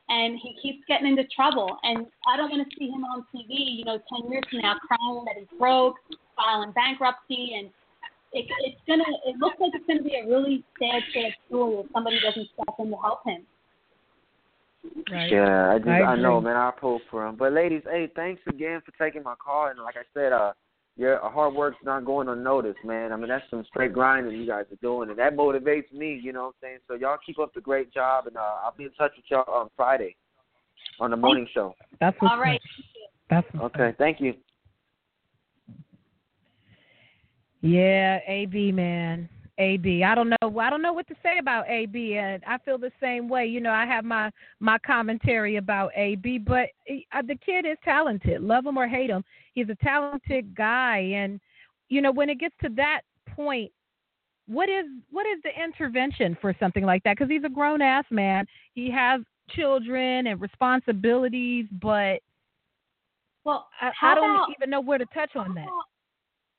and he keeps getting into trouble. And I don't want to see him on TV, you know, 10 years from now, crying that he's broke, filing bankruptcy, and it, it's gonna. It looks like it's gonna be a really sad, sad story if somebody doesn't step in to help him. Right. Yeah, I just I I, know, agree. man. I pull for him. But ladies, hey, thanks again for taking my call. And like I said, uh, your hard work's not going unnoticed, man. I mean, that's some straight grinding you guys are doing, and that motivates me. You know what I'm saying? So y'all keep up the great job, and uh, I'll be in touch with y'all on Friday on the morning show. That's what's All right. up. That's Okay, up. thank you. Yeah, AB man. AB. I don't know. I don't know what to say about AB. And I feel the same way. You know, I have my my commentary about AB, but he- uh, the kid is talented. Love him or hate him, he's a talented guy. And you know, when it gets to that point, what is what is the intervention for something like that? Because he's a grown ass man. He has children and responsibilities, but Well, I, how I don't about, even know where to touch on that.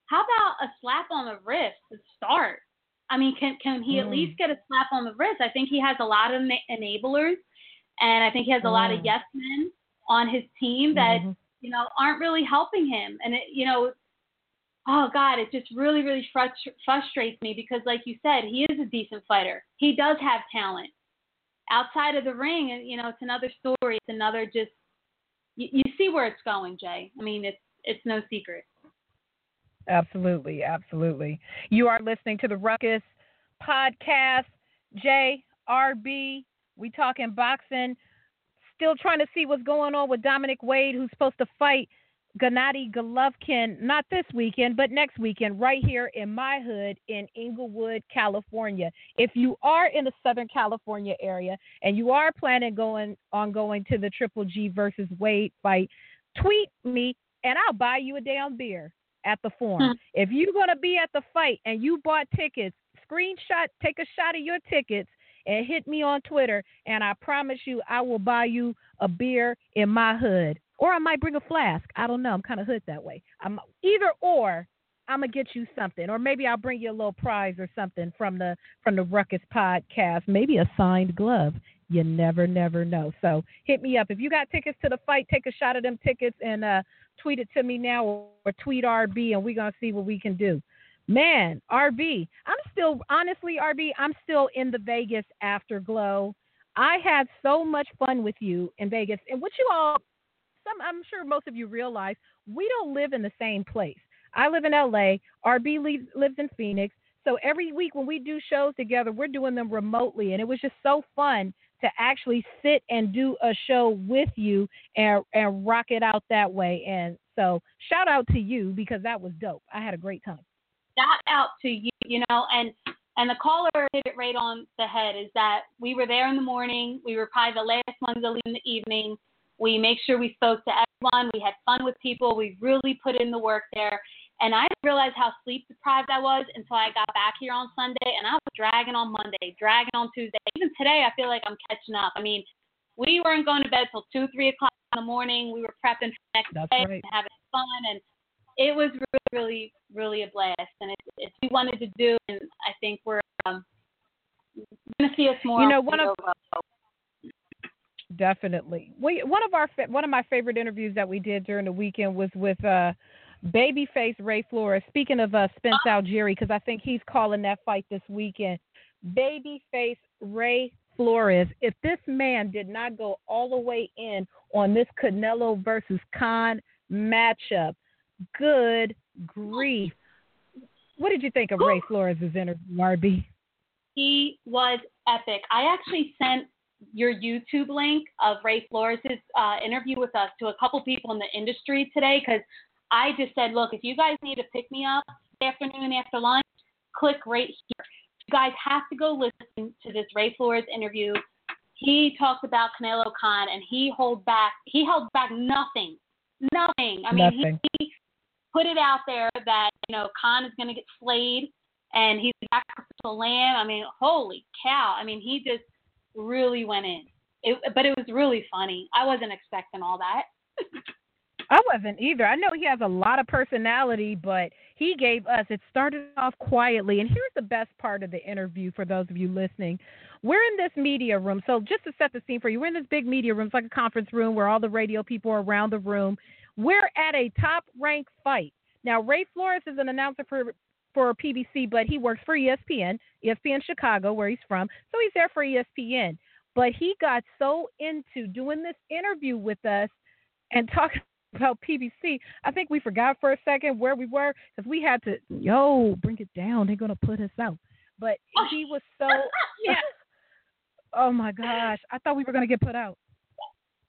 How about a slap on the wrist to start? I mean, can can he at Mm. least get a slap on the wrist? I think he has a lot of enablers, and I think he has a lot of Mm. yes men on his team that Mhm. you know aren't really helping him. And it, you know, oh God, it just really really frust- frustrates me because, like you said, he is a decent fighter. He does have talent. Outside of the ring, you know, it's another story. It's another just you, you see where it's going, Jay. I mean, it's it's no secret. Absolutely, absolutely. You are listening to the Ruckus podcast. JRB, we talking boxing. Still trying to see what's going on with Dominic Wade, who's supposed to fight Gennady Golovkin not this weekend, but next weekend, right here in my hood in Inglewood, California. If you are in the Southern California area and you are planning going on going to the Triple G versus Wade fight, tweet me and I'll buy you a damn beer at the forum. Hmm. If you're gonna be at the fight and you bought tickets, screenshot, take a shot of your tickets and hit me on Twitter, and I promise you I will buy you a beer in my hood, or I might bring a flask. I don't know. I'm kind of hood that way. I'm either or. I'm gonna get you something, or maybe I'll bring you a little prize or something from the from the Ruckus podcast. Maybe a signed glove. You never, never know. So hit me up if you got tickets to the fight. Take a shot of them tickets and uh, tweet it to me now or, tweet RB, and we're gonna see what we can do. Man, RB, I'm still honestly RB. I'm still in the Vegas afterglow. I had so much fun with you in Vegas, and what you all, I'm, I'm sure most of you realize, we don't live in the same place. I live in LA. RB lives, lives in Phoenix. So every week when we do shows together, we're doing them remotely, and it was just so fun to actually sit and do a show with you and and rock it out that way. And so shout out to you because that was dope. I had a great time. Shout out to you, you know, and and the caller hit it right on the head is that we were there in the morning. We were probably the last ones to leave in the evening. We make sure we spoke to everyone. We had fun with people. We really put in the work there. And I didn't realize how sleep deprived I was until I got back here on Sunday. And I was dragging on Monday, dragging on Tuesday. Even today, I feel like I'm catching up. I mean, we weren't going to bed till 2, 3 o'clock in the morning. We were prepping for the next That's day right. and having fun. And it was really, really, really a blast. And it's, it's we wanted to do. And I think we're um, going to see us more. You know, one of- Definitely. We one of our one of my favorite interviews that we did during the weekend was with uh, Babyface Ray Flores. Speaking of uh, Spence Algieri, because I think he's calling that fight this weekend. Babyface Ray Flores. If this man did not go all the way in on this Canelo versus Khan matchup, good grief. What did you think of Ray Flores' interview, RB? He was epic. I actually sent your YouTube link of Ray Flores' uh, interview with us to a couple people in the industry today because I just said, look, if you guys need to pick me up this afternoon after lunch, click right here. You guys have to go listen to this Ray Flores interview. He talked about Canelo Khan and he held back. He held back nothing, nothing. I mean, Nothing. he put it out there that you know Khan is going to get slayed and he's a sacrificial land. I mean, holy cow! I mean, he just really went in. It, but it was really funny. I wasn't expecting all that. I wasn't either. I know he has a lot of personality, but he gave us, it started off quietly. And here's the best part of the interview for those of you listening. We're in this media room. So, just to set the scene for you, we're in this big media room. It's like a conference room where all the radio people are around the room. We're at a top ranked fight. Now, Ray Flores is an announcer for for PBC, but he works for ESPN, ESPN Chicago, where he's from. So he's there for ESPN. But he got so into doing this interview with us and talking about PBC, I think we forgot for a second where we were because we had to, yo, bring it down. They're going to put us out. But he was so, yeah, oh my gosh, I thought we were going to get put out.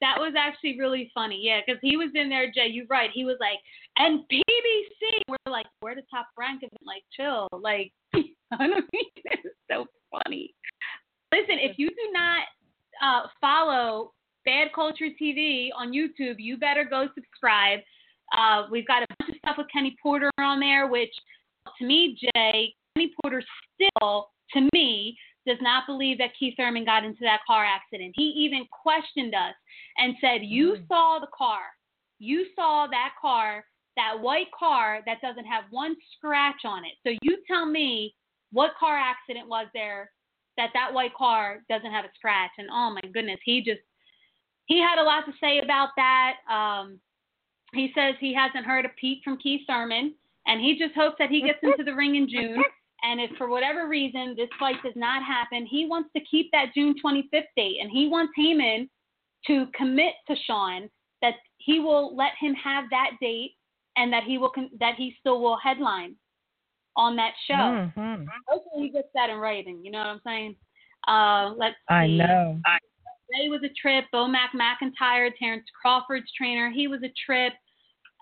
that was actually really funny. Yeah, because he was in there, Jay. You're right. He was like, and PBC. We're like, we're the top rank of it. Like, chill. Like, I don't mean it's so funny. Listen, if you do not uh, follow Bad Culture TV on YouTube, you better go subscribe. Uh, we've got a bunch of stuff with Kenny Porter on there, which to me, Jay, Kenny Porter still, to me, does not believe that Keith Thurman got into that car accident. He even questioned us and said, You Mm. saw the car. You saw that car, that white car that doesn't have one scratch on it. So you tell me what car accident was there that that white car doesn't have a scratch. And oh my goodness, he just, he had a lot to say about that. Um, he says he hasn't heard a peep from Keith Thurman, and he just hopes that he gets into the ring in June. And if for whatever reason this fight does not happen, he wants to keep that June 25th date, and he wants Haymon to commit to Shawn that he will let him have that date, and that he will con- that he still will headline on that show. Mhm. Hopefully, he gets that in writing. You know what I'm saying? Uh, let's See. I see. know. Ray was a trip. Bo Mac McIntyre, Terrence Crawford's trainer, he was a trip.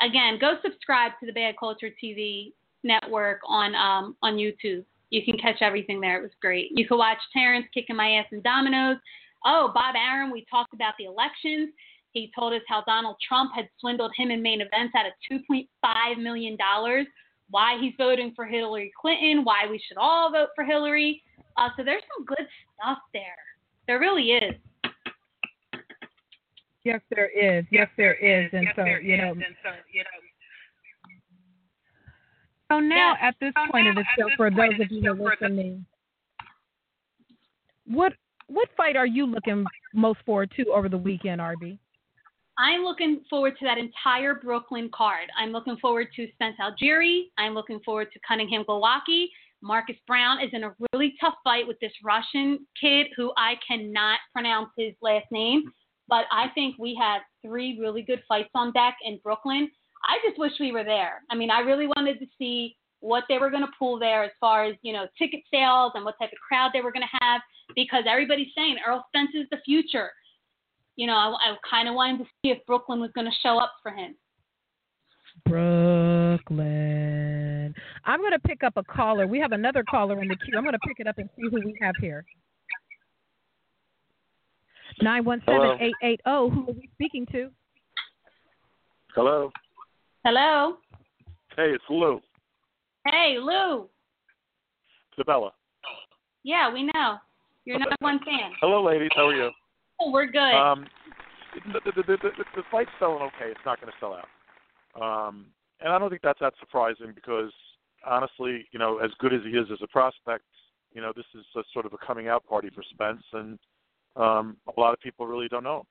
Again, go subscribe to the Bad Culture TV network on um, on YouTube. You can catch everything there. It was great. You could watch Terrence kicking my ass in dominoes. Oh, Bob Arum, we talked about the elections. He told us how Donald Trump had swindled him in main events out of $2.5 million, why he's voting for Hillary Clinton, why we should all vote for Hillary. Uh, so there's some good stuff there. There really is. Yes, there is. Yes, there is. And so, you know, so now Yes. at this point of the show, for those of you who are listening, what what fight are you looking most forward to over the weekend, RB? I'm looking forward to that entire Brooklyn card. I'm looking forward to Spence Algieri. I'm looking forward to Cunningham Glowacki. Marcus Browne is in a really tough fight with this Russian kid who I cannot pronounce his last name. But I think we have three really good fights on deck in Brooklyn. I just wish we were there. I mean, I really wanted to see what they were going to pull there as far as you know ticket sales and what type of crowd they were going to have because everybody's saying Errol Spence is the future. You know, I, I kind of wanted to see if Brooklyn was going to show up for him. Brooklyn. I'm going to pick up a caller. We have another caller in the queue. I'm going to pick it up and see who we have here. 917-880. Who are we speaking to? Hello. Hello. Hey, it's Lou. Hey, Lou. DiBella. Yeah, we know. You're number one fan. Hello, ladies. How are you? Oh, we're good. Um, the, the, the, the, the fight's selling okay. It's not going to sell out. Um, and I don't think that's that surprising because honestly, you know, as good as he is as a prospect, you know, this is a, sort of a coming out party for Spence, and um, a lot of people really don't know.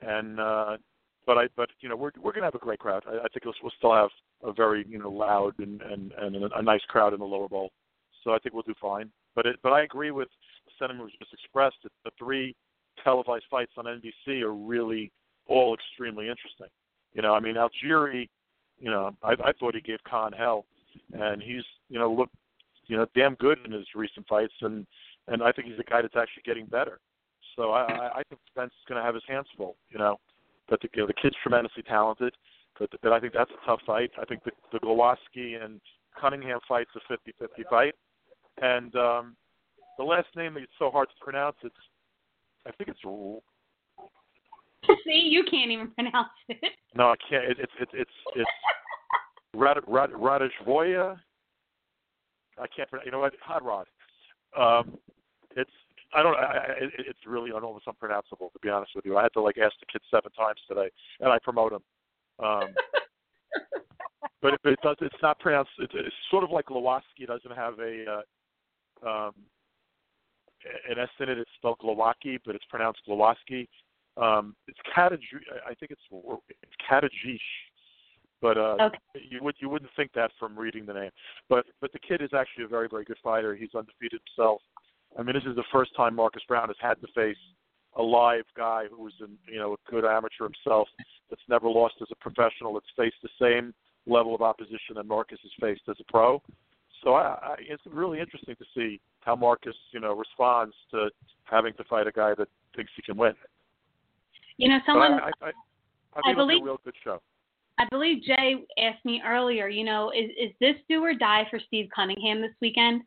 And uh, but I, but you know, we're we're to have a great crowd. I, I think we'll, we'll still have a very you know loud and and and a nice crowd in the lower bowl. So I think we'll do fine. But it, but I agree with the sentiment was just expressed. That the three televised fights on NBC are really all extremely interesting. You know, I mean, Algieri, you know, I, I thought he gave Khan hell, and he's, you know, looked, you know, damn good in his recent fights, and and I think he's a guy that's actually getting better. So I, I, think Spence is going to have his hands full, you know. But the, you know, the kid's tremendously talented, but but I think that's a tough fight. I think the the Glowacki and Cunningham fight's a 50-50 fight, and um, the last name it's so hard to pronounce. It's I think it's See, you can't even pronounce it. No, I can't. It, it's it's it's it's Rad, Rad, Radishvoya. I can't. Pronounce. You know what? Hot Rod. Um, it's I don't. I, I, it, it's really almost unpronounceable to be honest with you. I had to like ask the kid seven times today, and I promote him. Um, but if it does, it's not pronounced. It's, it's sort of like Glowacki doesn't have a uh, um, an S in it. It's spelled Glowacki, but it's pronounced Glowacki. Um, it's Kataj. I think it's it's Katajish, but uh, okay. you would you wouldn't think that from reading the name. But but the kid is actually a very very good fighter. He's undefeated himself. I mean, this is the first time Marcus Browne has had to face a live guy who was an you know a good amateur himself that's never lost as a professional. That's faced the same level of opposition that Marcus has faced as a pro. So I, I, it's really interesting to see how Marcus you know responds to having to fight a guy that thinks he can win. You know, someone. I, I, I, I, I believe a real good show. I believe Jay asked me earlier. You know, is is this do or die for Steve Cunningham this weekend?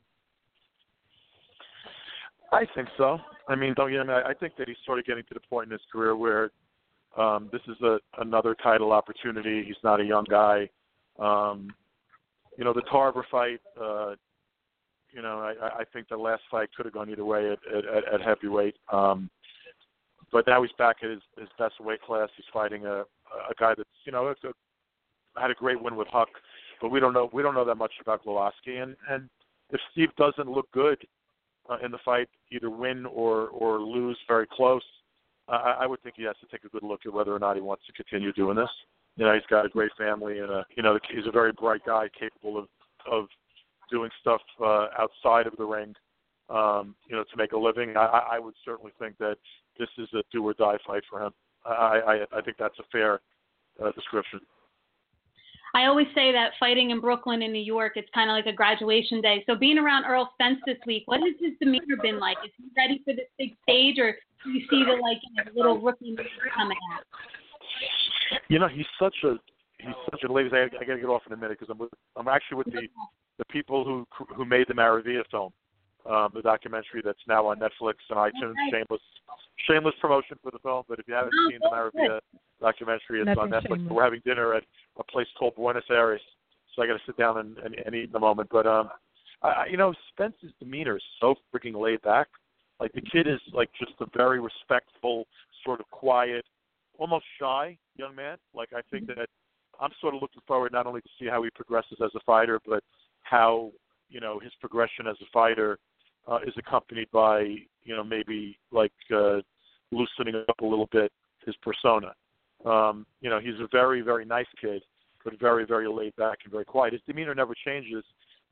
I think so. I mean, don't you? I, I think that he's sort of getting to the point in his career where um, this is a another title opportunity. He's not a young guy. Um, you know, the Tarver fight. Uh, you know, I, I think the last fight could have gone either way at, at, at heavyweight. Um, but now he's back at his, his best weight class. He's fighting a a guy that's you know a, had a great win with Huck, but we don't know we don't know that much about Glowacki. And and if Steve doesn't look good uh, in the fight, either win or or lose very close, uh, I would think he has to take a good look at whether or not he wants to continue doing this. You know, he's got a great family and a you know he's a very bright guy, capable of of doing stuff uh, outside of the ring. Um, you know, to make a living. I, I would certainly think that this is a do or die fight for him. I I, I think that's a fair uh, description. I always say that fighting in Brooklyn and New York, it's kind of like a graduation day. So being around Errol Spence this week, what has his demeanor been like? Is he ready for this big stage, or do you see the like you know, little rookie coming out? You know, he's such a he's such a ladies. I, I got to get off in a minute because I'm with, I'm actually with the the people who who made the Maravilla film um, the documentary that's now on Netflix and iTunes. Okay. Shameless, shameless promotion for the film. But if you haven't oh, seen the Maravilla documentary, it's Nothing on Netflix. Shameless. We're having dinner at a place called Buenos Aires, so I got to sit down and, and, and eat in a moment. But um, I, you know, Spence's demeanor is so freaking laid back. Like the kid is like just a very respectful, sort of quiet, almost shy young man. Like I think mm-hmm. that I'm sort of looking forward not only to see how he progresses as a fighter, but how you know his progression as a fighter uh, is accompanied by you know maybe like uh, loosening up a little bit his persona. Um, you know, he's a very very nice kid, but very very laid back and very quiet. His demeanor never changes.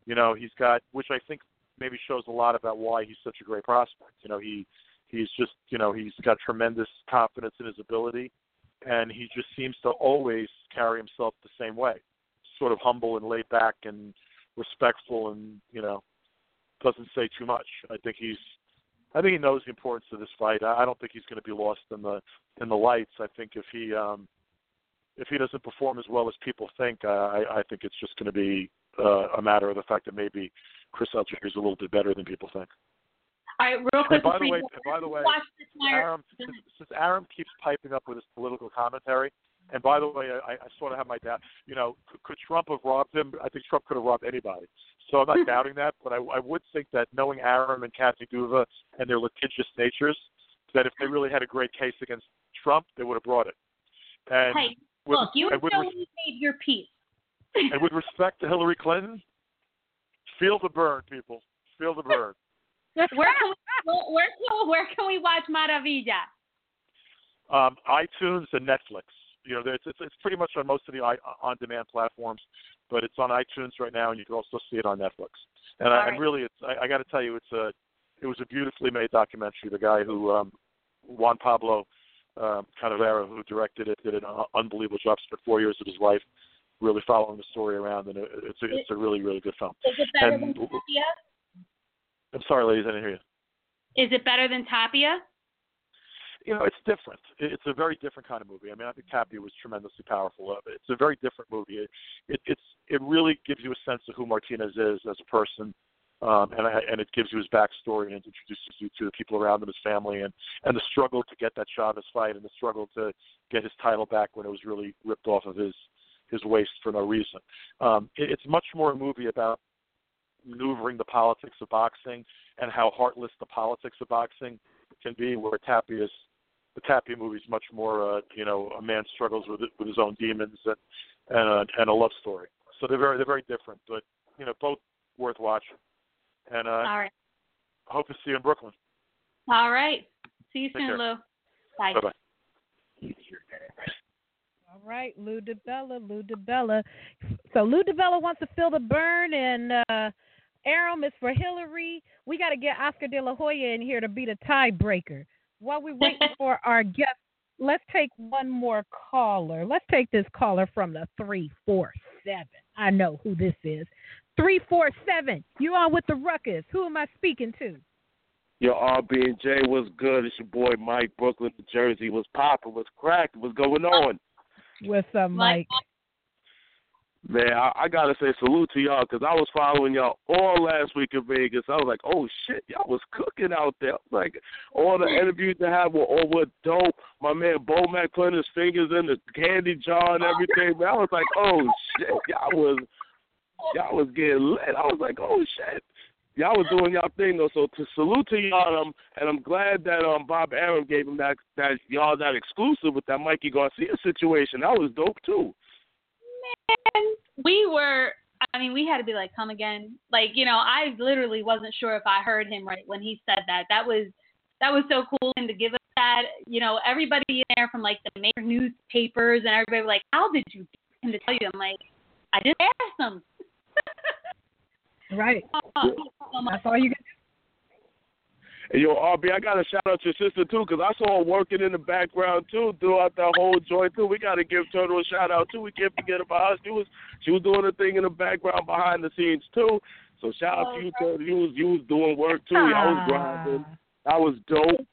You know, he's got which I think maybe shows a lot about why he's such a great prospect. You know, he He's just, you know, he's got tremendous confidence in his ability, and he just seems to always carry himself the same way, sort of humble and laid back and respectful, and you know, doesn't say too much. I think he's, I think he knows the importance of this fight. I don't think he's going to be lost in the in the lights. I think if he um, if he doesn't perform as well as people think, uh, I, I think it's just going to be uh, a matter of the fact that maybe Chris Algieri is a little bit better than people think. All right, real quick. And by the way, by the way, Arum, since, since Arum keeps piping up with his political commentary, and by the way, I, I sort of have my doubt. You know, could, could Trump have robbed him? I think Trump could have robbed anybody. So I'm not doubting that, but I, I would think that knowing Arum and Kathy Duva and their litigious natures, that if they really had a great case against Trump, they would have brought it. And hey, with, look, you and until you made your peace. and with respect to Hillary Clinton, feel the burn, people. Feel the burn. where can we, where where can we watch Maravilla? Um, iTunes and Netflix. You know, it's, it's it's pretty much on most of the on-demand platforms, but it's on iTunes right now, and you can also see it on Netflix. And, I, right. and really, it's I, I got to tell you, it's a it was a beautifully made documentary. The guy who um, Juan Pablo um, Canovera, who directed it, did an unbelievable job. Spent four years of his life really following the story around, and it, it's a, it's a really really good film. Is it better And- than Tapia? I'm sorry, ladies, I didn't hear you. Is it better than Tapia? You know, it's different. It's a very different kind of movie. I mean, I think Tapia was tremendously powerful. Uh, It's a very different movie. It, it it's it really gives you a sense of who Martinez is as a person, um, and I, and it gives you his backstory and introduces you to the people around him, his family, and and the struggle to get that Chavez fight and the struggle to get his title back when it was really ripped off of his his waist for no reason. Um, it, it's much more a movie about maneuvering the politics of boxing and how heartless the politics of boxing can be, where Tapia's the Tappy movie is much more, uh, you know, a man struggles with with his own demons and and a, and a love story. So they're very they're very different, but you know, both worth watching. And uh, All right. Hope to see you in Brooklyn. All right. See you Take soon, care. Lou. Bye. Bye bye. All right, Lou DiBella, Lou DiBella. So Lou DiBella wants to feel the burn, and uh, Arum is for Hillary. We got to get Oscar De La Hoya in here to be the tiebreaker. While we're waiting for our guest, let's take one more caller. Let's take this caller from the 347. I know who this is. 347. You on with the ruckus. Who am I speaking to? Yo, RB and J was good. It's your boy Mike, Brooklyn, New Jersey. Was popping, was cracking, what's going on? What's up, Mike? Man, I, I gotta say salute to y'all because I was following y'all all last week in Vegas. I was like, oh shit, y'all was cooking out there. Like, all the interviews they had were were dope. My man Bo Mac putting his fingers in the candy jar and everything. Man, I was like, oh shit, y'all was y'all was getting lit. I was like, oh shit. Y'all was doing y'all thing though, so to salute to y'all, um, and I'm glad that um Bob Arum gave him that that y'all that exclusive with that Mikey Garcia situation. That was dope too. And we were I mean, we had to be like, come again. Like, you know, I literally wasn't sure if I heard him right when he said that. That was that was so cool and to give us that, you know, everybody in there from like the major newspapers and everybody was like, How did you get him to tell you? I'm like, I just asked him. Right. Oh, much. That's all you can And yo, RB, I gotta shout out your sister too, 'cause I saw her working in the background too throughout that whole joint too. We gotta give Turtle a shout out too. We can't forget about her. She was she was doing a thing in the background behind the scenes too. So shout out to you, Turtle. You was you was doing work too. I was grinding. That was dope.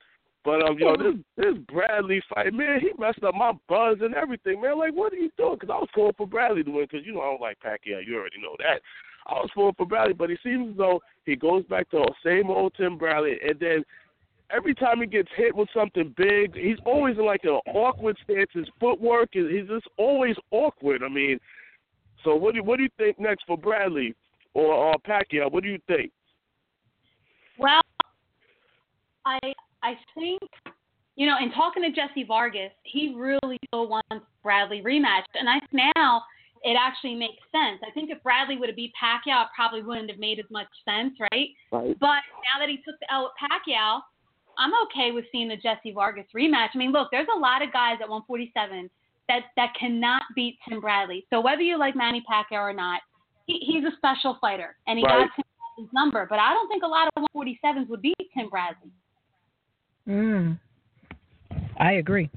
But um, yo, this this Bradley fight, man, he messed up my buzz and everything, man. Like, what are you doing? 'Cause I was going for Bradley to win, 'cause you know I don't like Pacquiao. You already know that. I was going for Bradley, but he seems as though he goes back to the same old Tim Bradley, and then every time he gets hit with something big, he's always in like an awkward stance. His footwork is he's just always awkward. I mean, so what do you what do you think next for Bradley or, or Pacquiao? What do you think? Well, I I think you know, in talking to Jesse Vargas, he really still wants Bradley rematched, and I now it actually makes sense. I think if Bradley would have beat Pacquiao, it probably wouldn't have made as much sense, right? Right. But now that he took the L with Pacquiao, I'm okay with seeing the Jesse Vargas rematch. I mean, look, there's a lot of guys at 147 that that cannot beat Tim Bradley. So whether you like Manny Pacquiao or not, he, he's a special fighter, and he Right. got Tim Bradley's number. But I don't think a lot of 147s would beat Tim Bradley. Mm. I agree.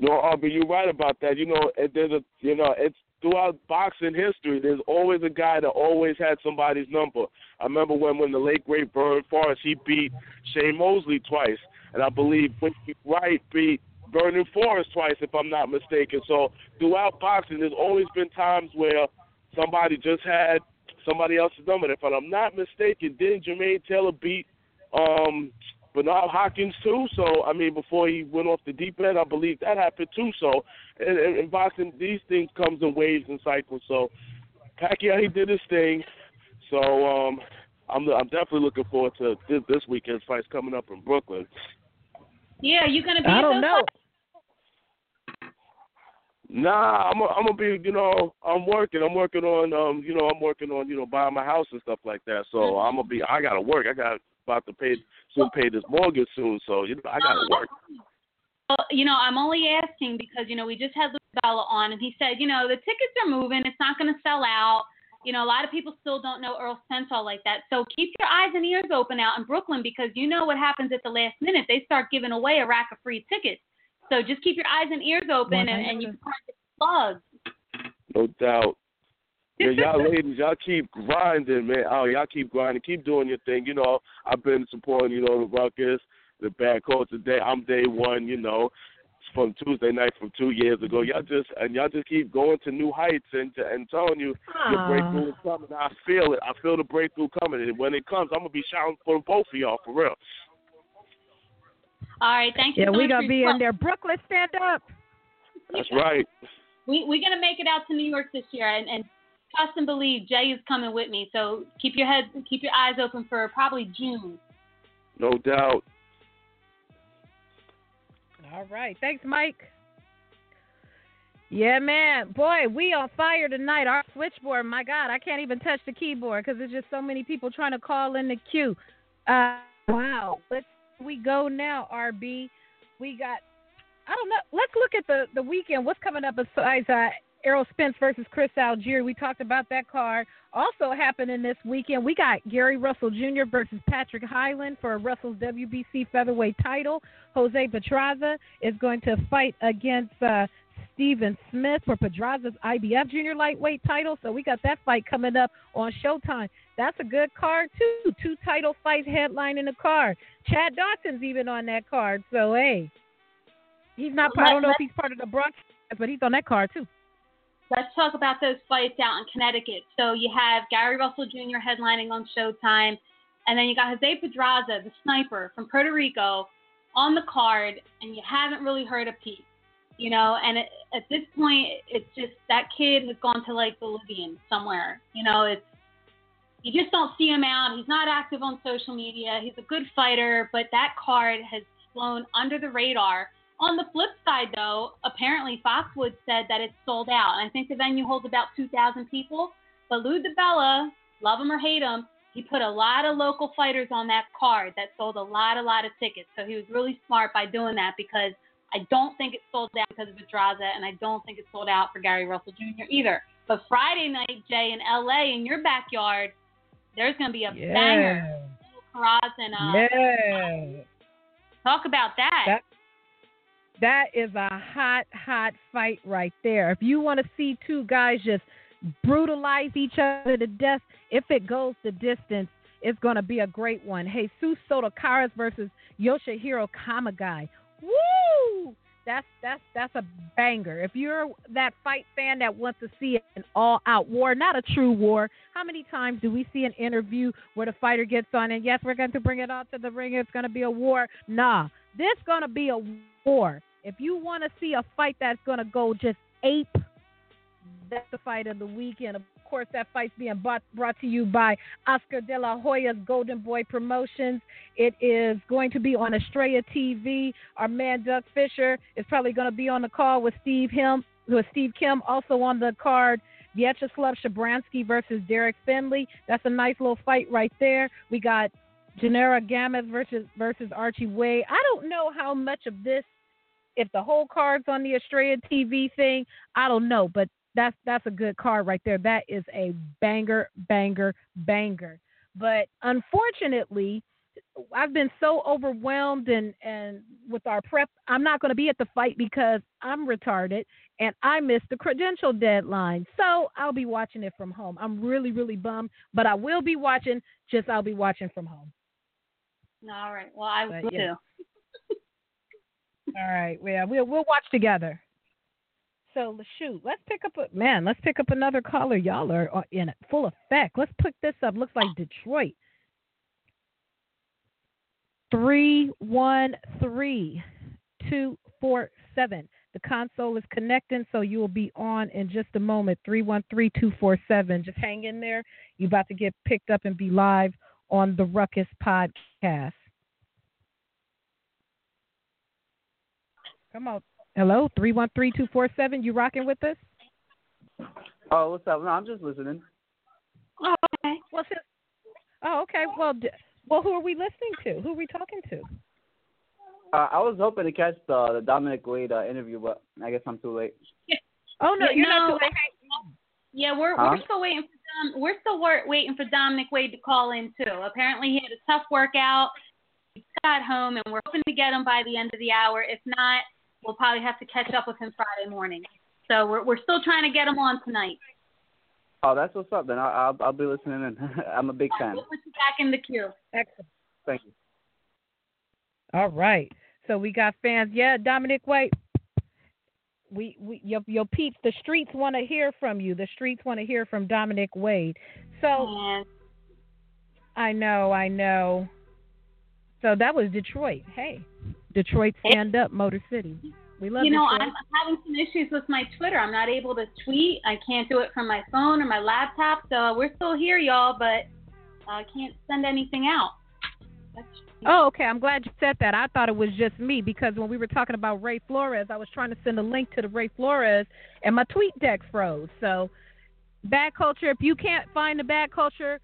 No, Aubrey, you're right about that. You know, there's a you know, it's throughout boxing history. There's always a guy that always had somebody's number. I remember when when the late great Bert Forrest he beat Shane Mosley twice, and I believe Winky Wright beat Vernon Forrest twice, if I'm not mistaken. So throughout boxing, there's always been times where somebody just had somebody else's number. If I'm not mistaken, didn't Jermaine Taylor beat um Bernard Hopkins too. So I mean, before he went off the deep end, I believe that happened too. So in, in, in boxing, these things comes in waves and cycles. So Pacquiao he did his thing. So um, I'm I'm definitely looking forward to this, this weekend's fights coming up in Brooklyn. Yeah, you gonna be? I don't know. Fights? Nah, I'm a, I'm gonna be. You know, I'm working. I'm working on. Um, you know, I'm working on. You know, buying my house and stuff like that. So Mm-hmm. I'm gonna be. I gotta work. I got about to pay soon pay this mortgage soon. So you know, I gotta work. Well, you know, I'm only asking because you know we just had Lou Bella on, and he said, you know, the tickets are moving. It's not going to sell out. You know, a lot of people still don't know Errol Spence like that. So keep your eyes and ears open out in Brooklyn because you know what happens at the last minute. They start giving away a rack of free tickets. So just keep your eyes and ears open, and, and you can find the plugs. No doubt. Yeah, y'all ladies, y'all keep grinding, man. Oh, y'all keep grinding, keep doing your thing. You know, I've been supporting, you know, the Ruckus, the Bad Culture TV. I'm day one, you know, from Tuesday night from two years ago. Y'all just and y'all just keep going to new heights and and telling you your Aw. breakthrough is coming. I feel it. I feel the breakthrough coming, and when it comes, I'm gonna be shouting for both of y'all for real. All right, thank you. Yeah, so we much gonna be in there. Brooklyn, stand up. That's right. We we're gonna make it out to New York this year, and, and trust and believe Jay is coming with me. So keep your head, keep your eyes open for probably June. No doubt. All right. Thanks, Mike. Yeah, man. Boy, we on fire tonight. Our switchboard, my God, I can't even touch the keyboard because there's just so many people trying to call in the queue. Uh, wow. Let's we go now, RB. We got, I don't know. Let's look at the, the weekend. What's coming up besides uh, Errol Spence versus Chris Algieri? We talked about that card. Also happening this weekend, we got Gary Russell Jr. versus Patrick Hyland for Russell's WBC featherweight title. Jose Pedraza is going to fight against uh, Stephen Smith for Pedraza's IBF junior lightweight title. So we got that fight coming up on Showtime. That's a good card too. Two title fights headlining the card. Chad Dawson's even on that card. So hey, he's not. I don't know if he's part of the broadcast, but he's on that card too. Let's talk about those fights out in Connecticut. So you have Gary Russell Jr. headlining on Showtime, and then you got Jose Pedraza, the sniper from Puerto Rico, on the card, and you haven't really heard a peep. You know, and it, at this point, it's just that kid has gone to like Libyan somewhere. You know, it's you just don't see him out. He's not active on social media. He's a good fighter, but that card has flown under the radar. On the flip side, though, apparently Foxwood said that it's sold out. And I think the venue holds about 2,000 people. But Lou DiBella, love him or hate him, he put a lot of local fighters on that card that sold a lot, a lot of tickets. So he was really smart by doing that because I don't think it sold out because of Pedraza, and I don't think it sold out for Gary Russell Jr. either. But Friday night, Jay, in LA, in your backyard, there's going to be a banger. Karass and uh, yeah. talk about that. That that is a hot, hot fight right there. If you want to see two guys just brutalize each other to death, if it goes the distance, it's going to be a great one. Hey, Jesus Soto Karass versus Yoshihiro Kamegai. Woo! That's that's that's a banger. If you're that fight fan that wants to see an all-out war, not a true war. How many times do we see an interview where the fighter gets on and yes, we're going to bring it out to the ring. It's going to be a war. Nah, this going to be a war. If you want to see a fight that's going to go just ape, that's the fight of the weekend. Of course, that fight's being bought, brought to you by Oscar De La Hoya's Golden Boy Promotions. It is going to be on Estrella TV. Our man Doug Fischer is probably going to be on the call with Steve Him, with Steve Kim, also on the card. Vyacheslav Shabransky versus Derek Finley. That's a nice little fight right there. We got Genera Gamez versus versus Archie Way. I don't know how much of this, if the whole card's on the Estrella TV thing, I don't know, but that's that's a good card right there. That is a banger, banger, banger. But unfortunately, I've been so overwhelmed and and with our prep. I'm not going to be at the fight because I'm retarded and I missed the credential deadline. So I'll be watching it from home. I'm really really bummed, but I will be watching. Just I'll be watching from home. All right. Well, I But, will yeah. too. All right. Well, we'll we'll watch together. So shoot, let's pick up a man. Let's pick up another caller. Y'all are uh, in full effect. Let's pick this up. Looks like Detroit. Three one three two four seven. The console is connecting, so you will be on in just a moment. Three one three two four seven. Just hang in there. You're about to get picked up and be live on the Ruckus podcast. Come on. Hello, three one three two four seven. You rocking with us? Oh, what's up? No, I'm just listening. Oh, okay. Well, since, oh, okay. Well, d- well, who are we listening to? Who are we talking to? Uh, I was hoping to catch the the Dominic Wade uh, interview, but I guess I'm too late. Oh no, Yeah, you're not too late. Yeah, we're Huh? we're still waiting for Dom, we're still wor- waiting for Dominic Wade to call in too. Apparently, he had a tough workout. He got home, and we're hoping to get him by the end of the hour. If not, we'll probably have to catch up with him Friday morning. So we're we're still trying to get him on tonight. Oh, that's what's up. Then I'll I'll, I'll be listening in. I'm a big fan. We'll put you back in the queue. Excellent. Thank you. All right. So we got fans. Yeah, Dominic Wade. We we your your peeps. The streets want to hear from you. The streets want to hear from Dominic Wade. So And I know, I know. So that was Detroit. Hey, Detroit, stand up, Motor City. We love you know, Detroit. I'm having some issues with my Twitter. I'm not able to tweet. I can't do it from my phone or my laptop. So we're still here, y'all, but I can't send anything out. That's Oh, okay. I'm glad you said that. I thought it was just me because when we were talking about Ray Flores, I was trying to send a link to the Ray Flores and my tweet deck froze. So, Bad Culture, if you can't find the Bad Culture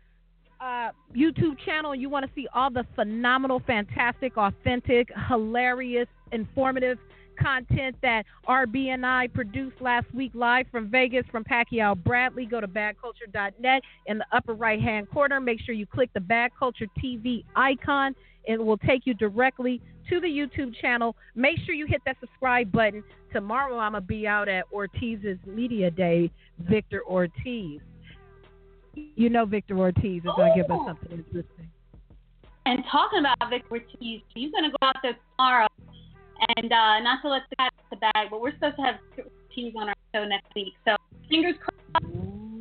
uh, YouTube channel and you want to see all the phenomenal, fantastic, authentic, hilarious, informative content that RB and I produced last week live from Vegas from Pacquiao Bradley, go to badculture.net in the upper right hand corner. Make sure you click the Bad Culture TV icon. It will take you directly to the YouTube channel. Make sure you hit that subscribe button. Tomorrow I'm going to be out at Ortiz's Media Day, Victor Ortiz. You know Victor Ortiz is going to give us Oh. something interesting. And talking about Victor Ortiz, he's going to go out there tomorrow. And uh, not to let the cat out the bag, but we're supposed to have Ortiz on our show next week. So fingers crossed.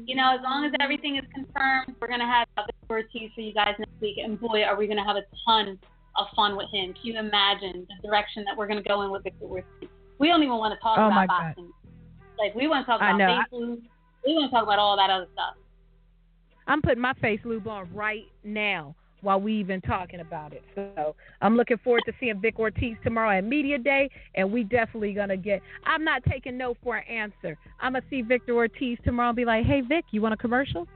You know, as long as everything is confirmed, we're going to have Victor Ortiz for you guys next week. And boy, are we going to have a ton of fun with him. Can you imagine the direction that we're going to go in with Victor Ortiz? We don't even want to talk Oh, about boxing. Like, we want to talk I about know. face. We want to talk about all that other stuff. I'm putting my face lube on right now while we even talking about it. So I'm looking forward to seeing Vic Ortiz tomorrow at Media Day, and we definitely gonna get. I'm not taking no for an answer. I'm gonna see Victor Ortiz tomorrow and be like, "Hey Vic, you want a commercial?"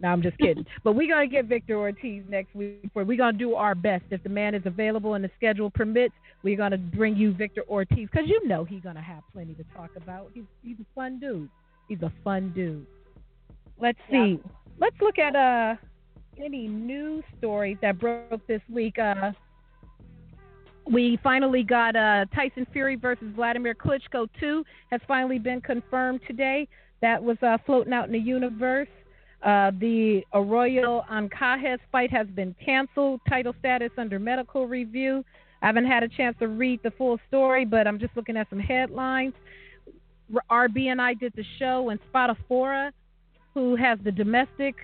No, I'm just kidding. but we're gonna get Victor Ortiz next week. For we're gonna do our best if the man is available and the schedule permits. We're gonna bring you Victor Ortiz because you know he's gonna have plenty to talk about. He's he's a fun dude. He's a fun dude. Let's see. Let's look at uh any news stories that broke this week. Uh, we finally got uh, Tyson Fury versus Vladimir Klitschko 2 has finally been confirmed today. That was uh, floating out in the universe. Uh, the Arroyo Ancajas fight has been canceled. Title status under medical review. I haven't had a chance to read the full story, but I'm just looking at some headlines. RB and I did the show, and Spotifora, who has the domestic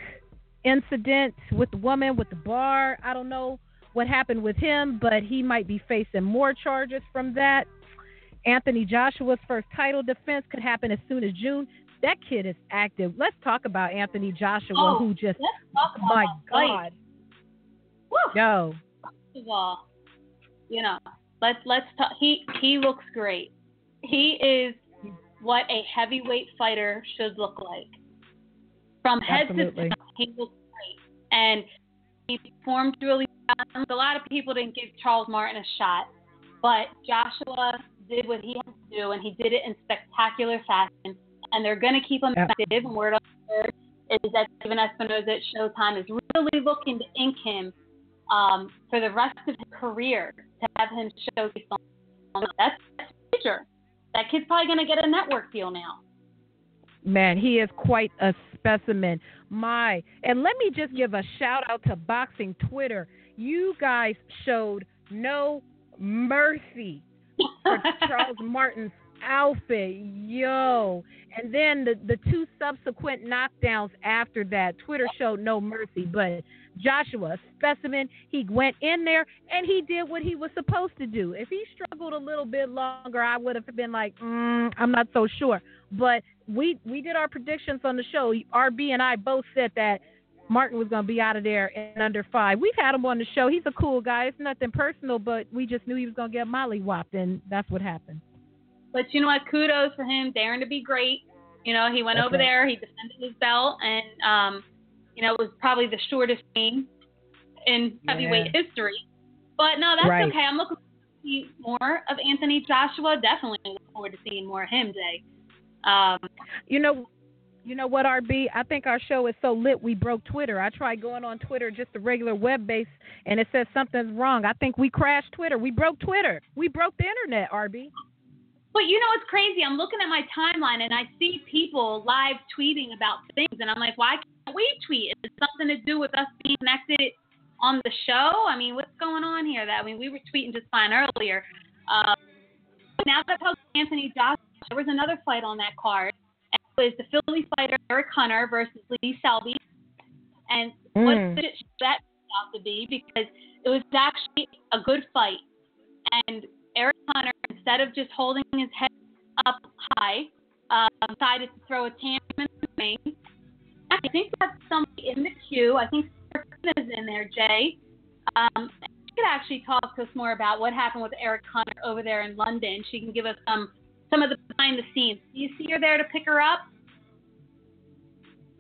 incident with the woman with the bar. I don't know what happened with him, but he might be facing more charges from that. Anthony Joshua's first title defense could happen as soon as June. That kid is active. Let's talk about Anthony Joshua, Oh, who just, Let's talk about my. God, Woo. yo, First of all, you know, let's let's talk. He he looks great. He is what a heavyweight fighter should look like. From head Absolutely. to toe, he looks great, and he performed really well. A lot of people didn't give Charles Martin a shot, but Joshua did what he had to do, and he did it in spectacular fashion. And they're going to keep him active. And word on street is that Stephen Espinoza at Showtime is really looking to ink him um, for the rest of his career to have him showcase on that's, that's major. That kid's probably going to get a network deal now. Man, he is quite a specimen. My, and let me just give a shout out to Boxing Twitter. You guys showed no mercy for Charles Martin's outfit. Yo. And then the, the two subsequent knockdowns after that, Twitter showed no mercy. But Joshua, specimen, he went in there and he did what he was supposed to do. If he struggled a little bit longer, I would have been like, mm, I'm not so sure. But we we did our predictions on the show. RB and I both said that Martin was going to be out of there in under five. We've had him on the show. He's a cool guy. It's nothing personal, but we just knew he was going to get molly whopped, and that's what happened. But you know what? Kudos for him daring to be great. You know, he went that's over right. there, he defended his belt, and um, you know, it was probably the shortest game in heavyweight Yeah. history. But no, that's Right. okay. I'm looking forward to see more of Anthony Joshua. Definitely looking forward to seeing more of him, Jay. Um, You know, you know what, RB? I think our show is so lit we broke Twitter. I tried going on Twitter, just the regular web base, and it says something's wrong. I think we crashed Twitter. We broke Twitter. We broke the internet, RB. But you know what's crazy? I'm looking at my timeline and I see people live tweeting about things, and I'm like, why can't we tweet? Is it something to do with us being connected on the show? I mean, what's going on here? That I mean, we were tweeting just fine earlier. Um, now that posted Anthony Joshua, there was another fight on that card. And it was the Philly fighter Eric Hunter versus Lee Selby. And what Mm. did it that out to be? Because it was actually a good fight. And Eric Hunter, instead of just holding his head up high, um, decided to throw a tantrum in the ring. I think that's somebody in the queue. I think is in there, Jay. Um, she could actually talk to us more about what happened with Eric Hunter over there in London. She can give us some some of the behind the scenes. Do you see her there to pick her up?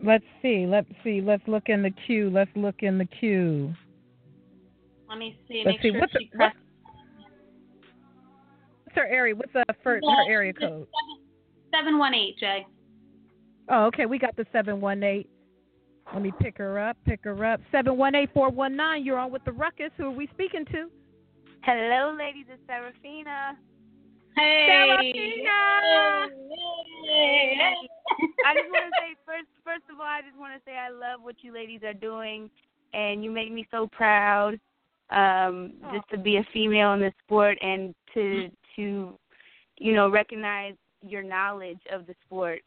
Let's see. Let's see. Let's look in the queue. Let's look in the queue. Let me see. Let's make see, sure what's she the- pressed. What's her area? What's the first, her area code? Seven one eight, Jay. Oh, okay. We got the 718. Let me pick her up. Pick her up. 718 419. You're on with the ruckus. Who are we speaking to? Hello, ladies. It's Serafina. Hey. Hey. I just want to say first, first of all, I just want to say I love what you ladies are doing, and you make me so proud. Um, just to be a female in this sport and to to, you know, recognize your knowledge of the sport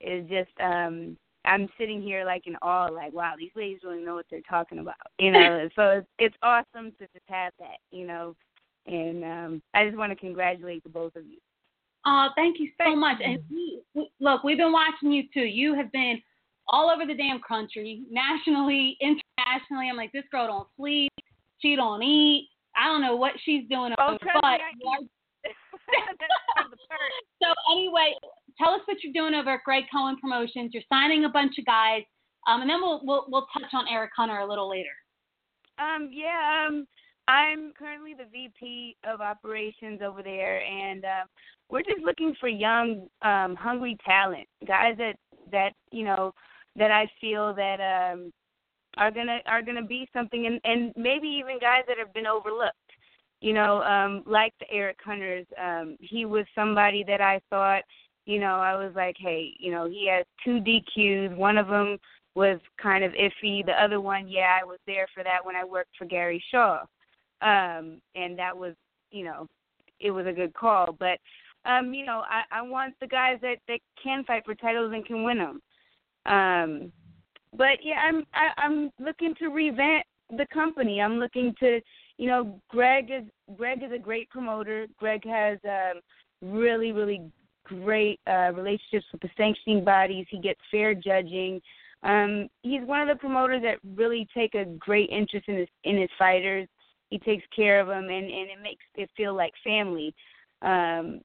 is just. um I'm sitting here like in awe, like wow, these ladies really know what they're talking about, you know. so it's it's awesome to just have that, you know. And um I just want to congratulate the both of you. Oh, thank you so Thank much. you. And we, we, look, we've been watching you too. You have been all over the damn country, nationally, internationally. I'm like, this girl don't sleep. She don't eat. I don't know what she's doing Oh, over, but me, I you are- That's part of the perk. so anyway, tell us what you're doing over at Greg Cohen Promotions. You're signing a bunch of guys, um, and then we'll we'll we'll touch on Eric Hunter a little later. Um, yeah, um, I'm currently the VP of operations over there, and uh, we're just looking for young, um, hungry talent, guys that that you know that I feel that um, are gonna are gonna be something, and and maybe even guys that have been overlooked. You know, um, like the Eric Hunters, um, he was somebody that I thought, you know, I was like, hey, you know, he has two DQs. One of them was kind of iffy. The other one, yeah, I was there for that when I worked for Gary Shaw. Um, and that was, you know, it was a good call. But um, you know, I, I want the guys that, that can fight for titles and can win them. Um, but yeah, I'm I, I'm looking to revamp the company. I'm looking to, you know, Greg is Greg is a great promoter. Greg has um, really really great uh, relationships with the sanctioning bodies. He gets fair judging. Um, he's one of the promoters that really take a great interest in his in his fighters. He takes care of them, and and it makes it feel like family. Um,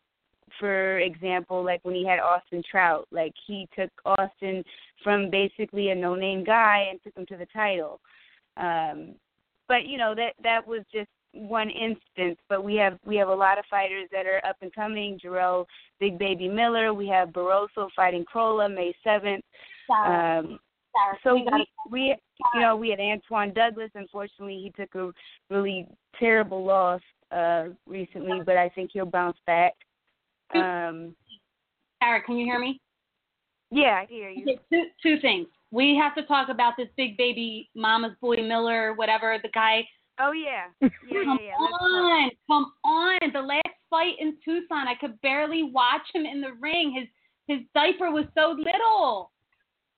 for example, like when he had Austin Trout, like he took Austin from basically a no-name guy and took him to the title. Um, but you know that that was just one instance. But we have we have a lot of fighters that are up and coming. Jarrell Big Baby Miller. We have Barroso fighting Crolla May seventh. Um, Sarah, so we we, we you know we had Antoine Douglas. Unfortunately, he took a really terrible loss uh recently, but I think he'll bounce back. Um, Sarah, can you hear me? yeah, I hear you. Okay, two two things. We have to talk about this big baby Mama's boy Miller, whatever the guy. Oh yeah, yeah, yeah. Come yeah. Let's talk. on, come on. The last fight in Tucson, I could barely watch him in the ring. His his diaper was so little.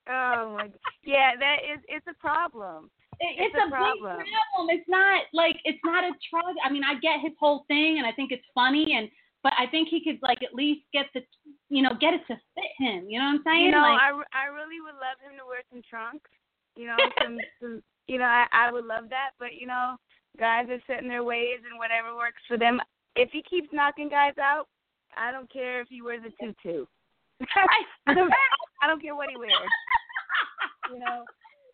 Oh my, yeah, that is it's a problem. It's it's, a a, problem. big problem. It's not like it's not a drug. I mean, I get his whole thing, and I think it's funny, and but I think he could like at least get the, you know, get it to fit him. You know what I'm saying? You know, like, I, re- I really would love him to wear some trunks. You know, some, some you know, I, I would love that. But you know, guys are set in their ways and whatever works for them. If he keeps knocking guys out, I don't care if he wears a tutu. I don't, I don't care what he wears. You know.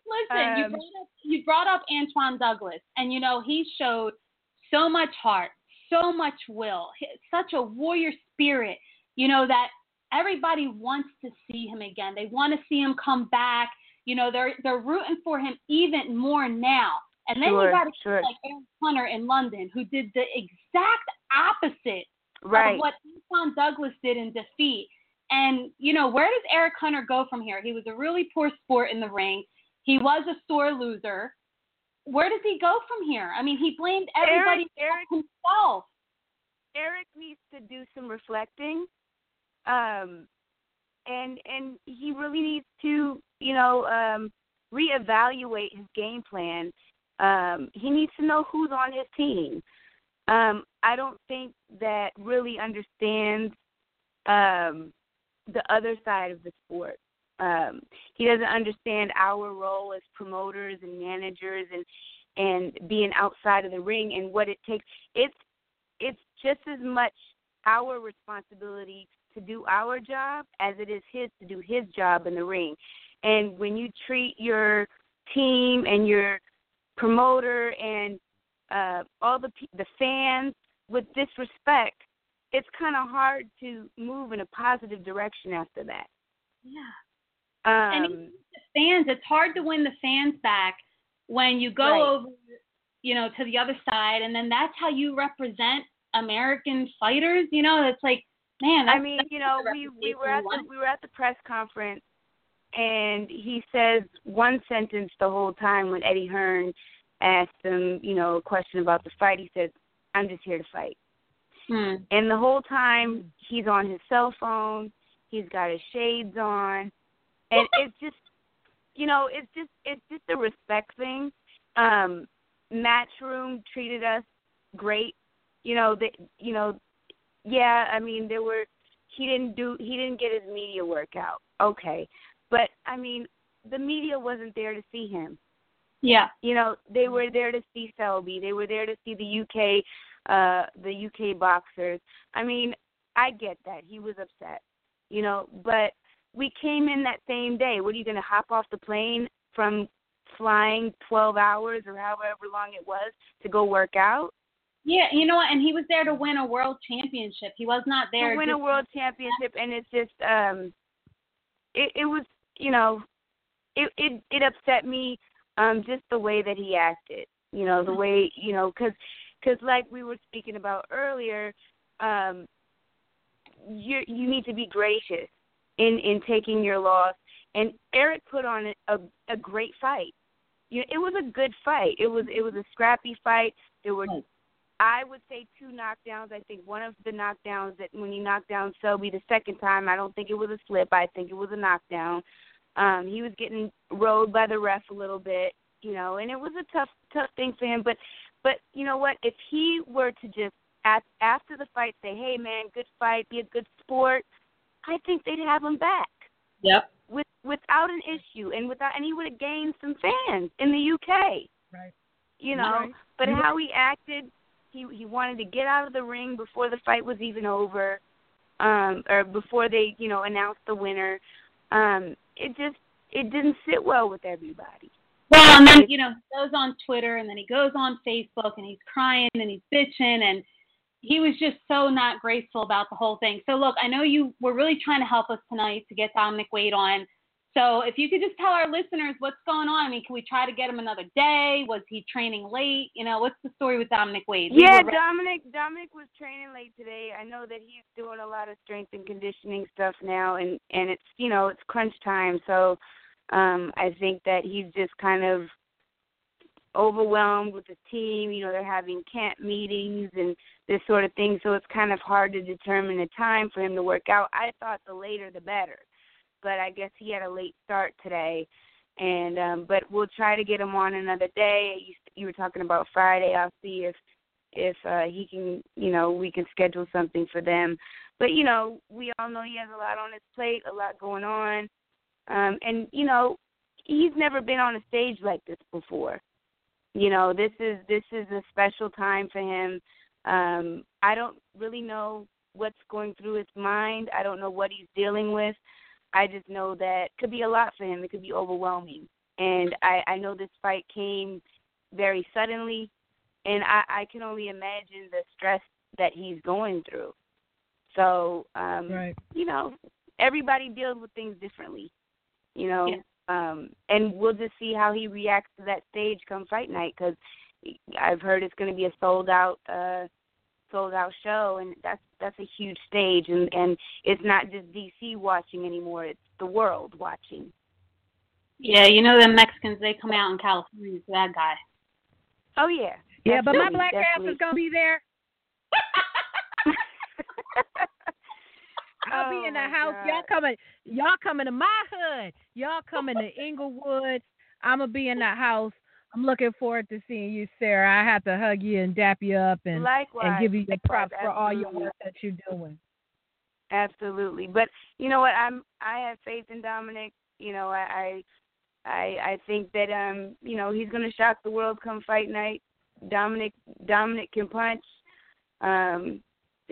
Listen, you Um, brought up you brought up Antoine Douglas, and you know he showed so much heart, so much will, such a warrior spirit. You know that everybody wants to see him again. They want to see him come back. You know they're they're rooting for him even more now. And then Sure, you got a sure. like Aaron Hunter in London who did the exact opposite Right. of what Antoine Douglas did in defeat. And, you know, where does Eric Hunter go from here? He was a really poor sport in the ring. He was a sore loser. Where does he go from here? I mean, he blamed everybody Eric, Eric, himself. Eric needs to do some reflecting. Um and and he really needs to, you know, um reevaluate his game plan. Um he needs to know who's on his team. Um I don't think that really understands um the other side of the sport. Um he doesn't understand our role as promoters and managers and and being outside of the ring and what it takes. It's it's just as much our responsibility to do our job as it is his to do his job in the ring. And when you treat your team and your promoter and uh, all the the fans with disrespect, it's kind of hard to move in a positive direction after that. Yeah. Um, And the fans, it's hard to win the fans back when you go Right. over, you know, to the other side, and then that's how you represent American fighters. You know, it's like, man, I mean, that's you know, we we were at the we were at the press conference, and he says one sentence the whole time when Eddie Hearn asked him, you know, a question about the fight. He said, "I'm just here to fight." Hmm. And the whole time he's on his cell phone, he's got his shades on, and it's just, you know, it's just it's just a respect thing. Um, Matchroom treated us great. You know, they, you know, yeah. I mean, there were he didn't do he didn't get his media workout. Okay, but I mean, the media wasn't there to see him Yeah. you know they were there to see Selby. They were there to see the UK uh the UK boxers. I mean, I get that. He was upset. You know, but we came in that same day. What are you going to hop off the plane from flying 12 hours or however long it was to go work out? Yeah, you know what? And he was there to win a world championship. He was not there to win a world championship and it's just um it it was, you know, it it it upset me um just the way that he acted. You know, the way, you know, cuz cuz like we were speaking about earlier, um you you need to be gracious in in taking your loss and Eric put on a a, great fight. You know, it was a good fight. It was it was a scrappy fight. There were I would say two knockdowns. I think one of the knockdowns that when he knocked down Selby the second time, I don't think it was a slip. I think it was a knockdown. Um, he was getting rode by the ref a little bit, you know, and it was a tough tough thing for him. But but you know what? If he were to just at, after the fight say, "Hey man, good fight, be a good sport," I think they'd have him back Yep. with without an issue and without and he would have gained some fans in the UK. Right. You know, Right. but You- how he acted, he he wanted to get out of the ring before the fight was even over, um, or before they you know announced the winner. Um, it just it didn't sit well with everybody. Well, and then you know he goes on Twitter and then he goes on Facebook and he's crying and he's bitching and he was just so not graceful about the whole thing. So look, I know you were really trying to help us tonight to get Dominic Wade on. So if you could just tell our listeners what's going on. I mean, can we try to get him another day? Was he training late? You know, what's the story with Dominic Wade? We Yeah, were- Dominic Dominic was training late today. I know that he's doing a lot of strength and conditioning stuff now and and it's you know, it's crunch time. So um I think that he's just kind of overwhelmed with the team, you know, they're having camp meetings and this sort of thing, so it's kind of hard to determine a time for him to work out. I thought the later the better. But I guess he had a late start today and um but we'll try to get him on another day. You, you were talking about Friday. I'll see if if uh he can, you know, we can schedule something for them. But you know, we all know he has a lot on his plate, a lot going on. Um and you know, he's never been on a stage like this before. You know, this is this is a special time for him. Um I don't really know what's going through his mind. I don't know what he's dealing with. I just know that could be a lot for him. It could be overwhelming. And I, I know this fight came very suddenly and I, I can only imagine the stress that he's going through. So, um Right. you know, everybody deals with things differently. You know, Yeah. um and we'll just see how he reacts to that stage come fight night cuz I've heard it's going to be a sold out uh sold out show and that's that's a huge stage and and it's not just DC watching anymore it's the world watching Yeah, you know the Mexicans they come out in California for that guy. oh yeah Yeah, but my Definitely, black ass is gonna be there. I'll be Oh, in the house. God. Y'all coming? Y'all coming to my hood? Y'all coming to Inglewood? I'm gonna be in the house. I'm looking forward to seeing you, Sarah. I have to hug you and dap you up and likewise and give you likewise, props for all your work that you're doing. Absolutely. But you know what? I'm I have faith in Dominic. You know, I I I, I think that um, you know, he's gonna shock the world come fight night. Dominic Dominic can punch. Um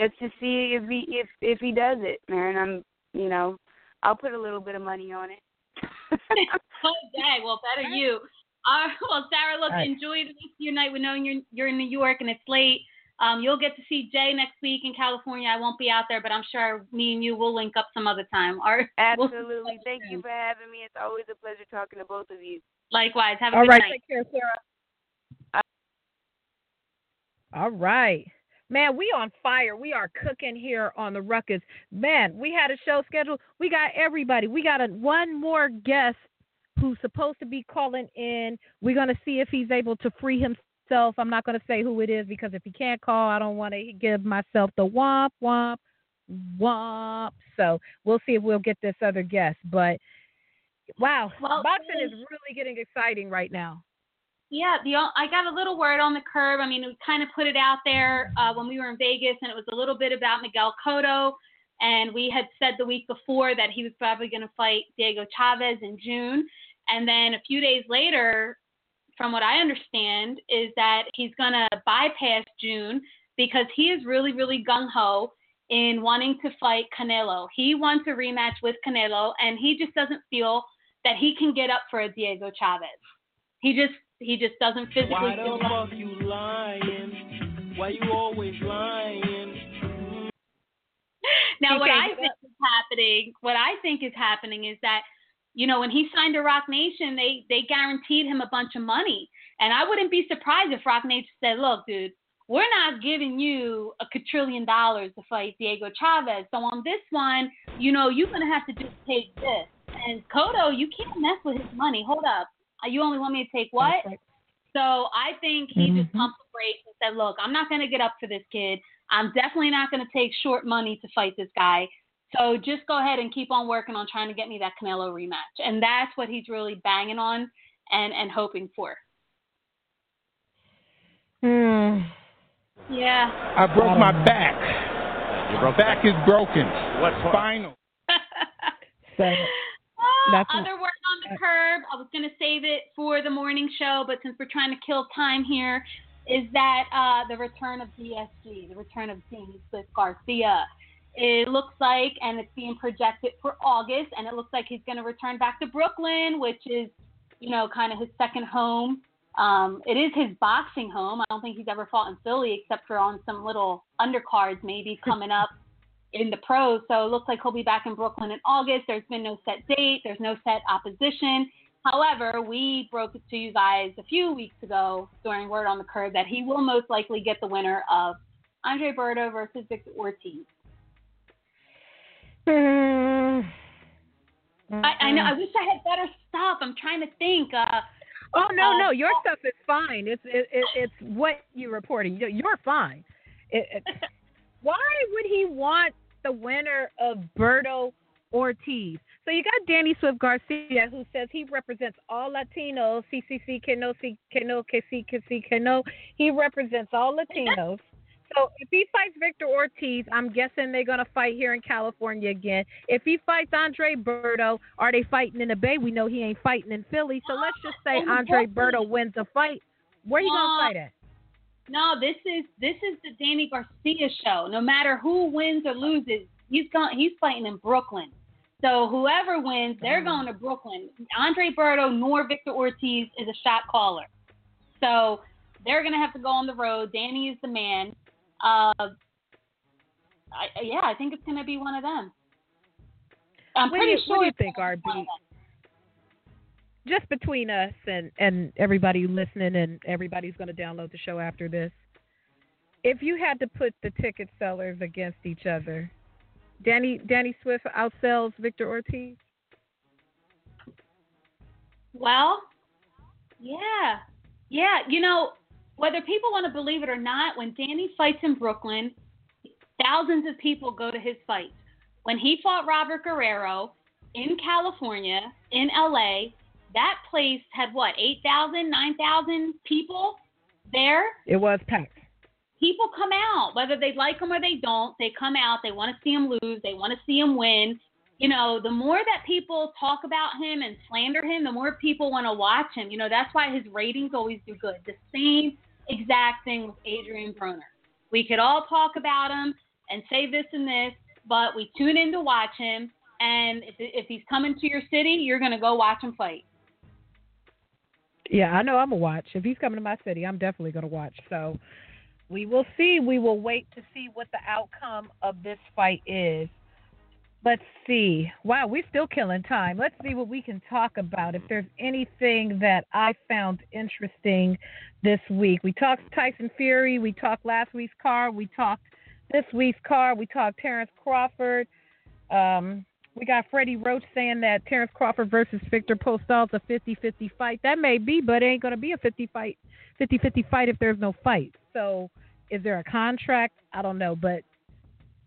just to see if he if if he does it, man. I'm you know, I'll put a little bit of money on it. Oh, dang. Well, better you. Uh, well, Sarah, look, Right. enjoy the rest of your night. We know you're you're in New York and it's late. Um, you'll get to see Jay next week in California. I won't be out there, but I'm sure me and you will link up some other time. All right. We'll- Absolutely. Thank you for having me. It's always a pleasure talking to both of you. Likewise. Have a All good right, night. take care, Sarah. All right. Man, we on fire. We are cooking here on the Ruckus. Man, we had a show scheduled. We got everybody. We got a, one more guest who's supposed to be calling in. We're going to see if he's able to free himself. I'm not going to say who it is because if he can't call, I don't want to give myself the womp, womp, womp. So we'll see if we'll get this other guest. But wow, Well, boxing is really getting exciting right now. Yeah, the I got a little word on the curb. I mean, we kind of put it out there uh, when we were in Vegas, and it was a little bit about Miguel Cotto. And we had said the week before that he was probably going to fight Diego Chavez in June. And then a few days later, from what I understand, is that he's going to bypass June because he is really, really gung ho in wanting to fight Canelo. He wants a rematch with Canelo, and he just doesn't feel that he can get up for a Diego Chavez. He just he just doesn't physically Why feel the like fuck you lying? Why you always lying? Now, what I think is happening, what I think is happening is that, you know, when he signed to Roc Nation, they they guaranteed him a bunch of money, and I wouldn't be surprised if Roc Nation said, "Look, dude, we're not giving you a quadrillion dollars to fight Diego Chavez. So on this one, you know, you're gonna have to just take this." And Cotto, you can't mess with his money. Hold up, Uh, you only want me to take what? That's right. So I think he just Mhm. pumped the brakes and said, "Look, I'm not going to get up for this kid. I'm definitely not going to take short money to fight this guy. So just go ahead and keep on working on trying to get me that Canelo rematch." And that's what he's really banging on and and hoping for. Hmm. Yeah. I broke my back. You My back is broken. What Final. Spinal. So That's other word on the curb. I was going to save it for the morning show, but since we're trying to kill time here, is that uh, the return of DSG, the return of Danny Swift Garcia. It looks like, and it's being projected for August, and it looks like he's going to return back to Brooklyn, which is, you know, kind of his second home. Um, it is his boxing home. I don't think he's ever fought in Philly except for on some little undercards maybe coming up. In the pros. So it looks like he'll be back in Brooklyn in August. There's been no set date. There's no set opposition. However, we broke it to you guys a few weeks ago during Word on the Curb that he will most likely get the winner of Andre Berto versus Victor Ortiz. Mm. I, I know. I wish I had better stuff. I'm trying to think. Uh, Oh no, uh, no, your stuff is fine. It's it, it, it's what you're reporting. You're, you're fine. It, it, why would he want the winner of Berto Ortiz? So you got Danny Swift Garcia, who says he represents all Latinos. CCC que no, que no, que sí, que sí, que no. He represents all Latinos. So if he fights Victor Ortiz, I'm guessing they're gonna fight here in California again. If he fights Andre Berto, are they fighting in the Bay? We know he ain't fighting in Philly. So let's just say Andre Brooklyn. Berto wins a fight. Where are you gonna Uh, fight at? No, this is this is the Danny Garcia show. No matter who wins or loses, he's going he's fighting in Brooklyn. So whoever wins, they're going to Brooklyn. Andre Berto nor Victor Ortiz is a shot caller. So they're gonna have to go on the road. Danny is the man. Uh, I, yeah, I think it's gonna be one of them. I'm pretty sure. what do you think, gonna be one RB? Just between us and and everybody listening, and everybody's gonna download the show after this. If you had to put the ticket sellers against each other, Danny Danny Swift outsells Victor Ortiz. Well, yeah. Yeah, you know, whether people want to believe it or not, when Danny fights in Brooklyn, thousands of people go to his fights. When he fought Robert Guerrero in California, in LA, that place had what, 8,000, 9,000 people there? It was packed. people come out, whether they like him or they don't. They come out. They want to see him lose. They want to see him win. You know, the more that people talk about him and slander him, the more people want to watch him. You know, that's why his ratings always do good. The same exact thing with Adrian Broner. We could all talk about him and say this and this, but we tune in to watch him. And if, if he's coming to your city, you're going to go watch him fight. Yeah, I know I'm gonna watch. If he's coming to my city, I'm definitely gonna watch. So we will see. We will wait to see what the outcome of this fight is. Let's see. Wow, we're still killing time. Let's see what we can talk about. If there's anything that I found interesting this week, we talked Tyson Fury. We talked last week's car. We talked this week's car. We talked Terrence Crawford. Um, we got Freddie Roach saying that Terrence Crawford versus Victor Postol is a 50-50 fight. That may be, but it ain't going to be a 50 fight, 50-50 fight if there's no fight. So, is there a contract? I don't know, but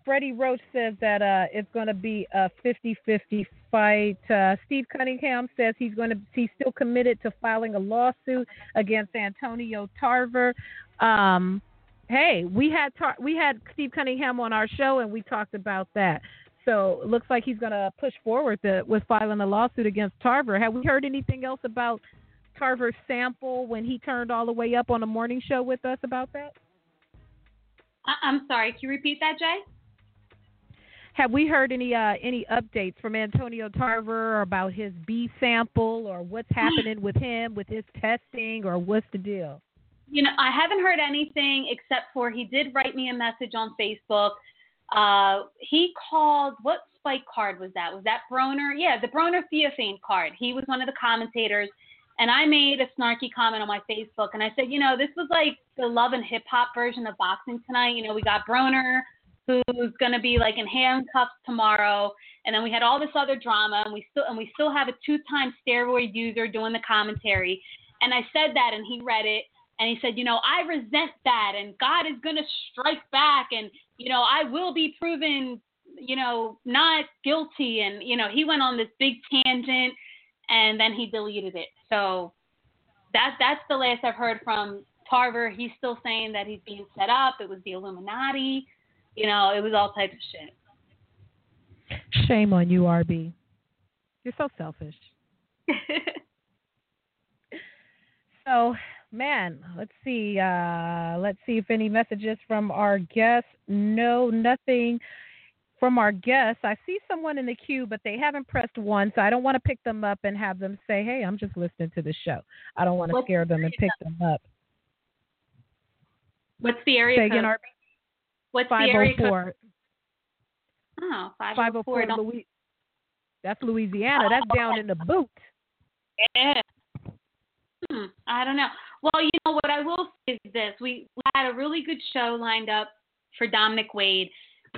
Freddie Roach says that uh, it's going to be a 50-50 fight. Uh, Steve Cunningham says he's going to he's still committed to filing a lawsuit against Antonio Tarver. Um, hey, we had Tar- we had Steve Cunningham on our show and we talked about that. So it looks like he's going to push forward the, with filing a lawsuit against Tarver. Have we heard anything else about Tarver's sample when he turned all the way up on the morning show with us about that? I- I'm sorry. Can you repeat that, Jay? Have we heard any uh, any updates from Antonio Tarver about his B sample or what's happening with him with his testing or what's the deal? You know, I haven't heard anything except for he did write me a message on Facebook. Uh, he called what spike card was that? Was that Broner? Yeah, the Broner Theophane card. He was one of the commentators, and I made a snarky comment on my Facebook, and I said, you know, this was like the love and hip hop version of boxing tonight. You know, we got Broner, who's going to be like in handcuffs tomorrow, and then we had all this other drama, and we still and we still have a two-time steroid user doing the commentary. And I said that, and he read it, and he said, you know, I resent that, and God is going to strike back, and you know, I will be proven, you know, not guilty, and you know, he went on this big tangent, and then he deleted it. So that that's the last I've heard from Tarver. He's still saying that he's being set up. It was the Illuminati. You know, it was all types of shit. Shame on you, RB. You're so selfish. So, man, let's see. Uh, let's see if any messages from our guests. No, nothing from our guests. I see someone in the queue, but they haven't pressed one, so I don't want to pick them up and have them say, "Hey, I'm just listening to the show." I don't want to What's scare them and pick them up. What's the area Say code? again, RB. What's the area code? Oh, 504 Louis. That's Louisiana. That's down in the boot. Yeah. Hmm, I don't know. Well, you know what I will say is this: we, we had a really good show lined up for Dominic Wade.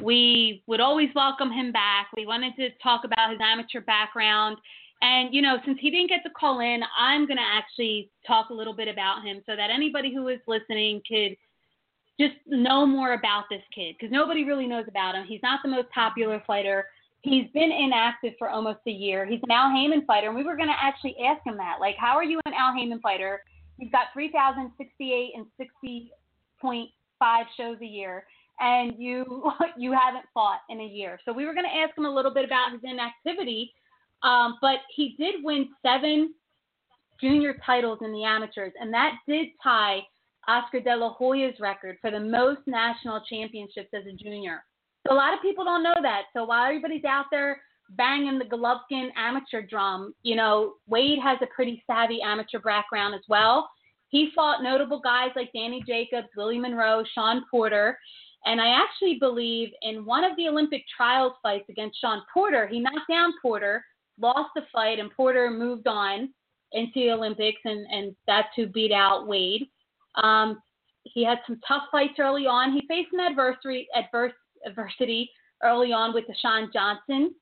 We would always welcome him back. We wanted to talk about his amateur background. And, you know, since he didn't get to call in, I'm going to actually talk a little bit about him so that anybody who is listening could just know more about this kid because nobody really knows about him. He's not the most popular fighter. He's been inactive for almost a year. He's an Al Haymon fighter, and we were going to actually ask him that. Like, how are you an Al Haymon fighter? He's got 3,068 and 60.5 shows a year, and you you haven't fought in a year. So we were going to ask him a little bit about his inactivity um, but he did win seven junior titles in the amateurs, and that did tie Oscar De La Hoya's record for the most national championships as a junior. So a lot of people don't know that. So while everybody's out there banging the Golovkin amateur drum, you know, Wade has a pretty savvy amateur background as well. He fought notable guys like Danny Jacobs, Willie Monroe, Shawn Porter. And I actually believe in one of the Olympic trials fights against Shawn Porter, he knocked down Porter lost the fight, and Porter moved on into the Olympics, and, and that's who beat out Wade. Um, he had some tough fights early on. He faced some adversity, adverse, adversity early on with Dashon Johnson,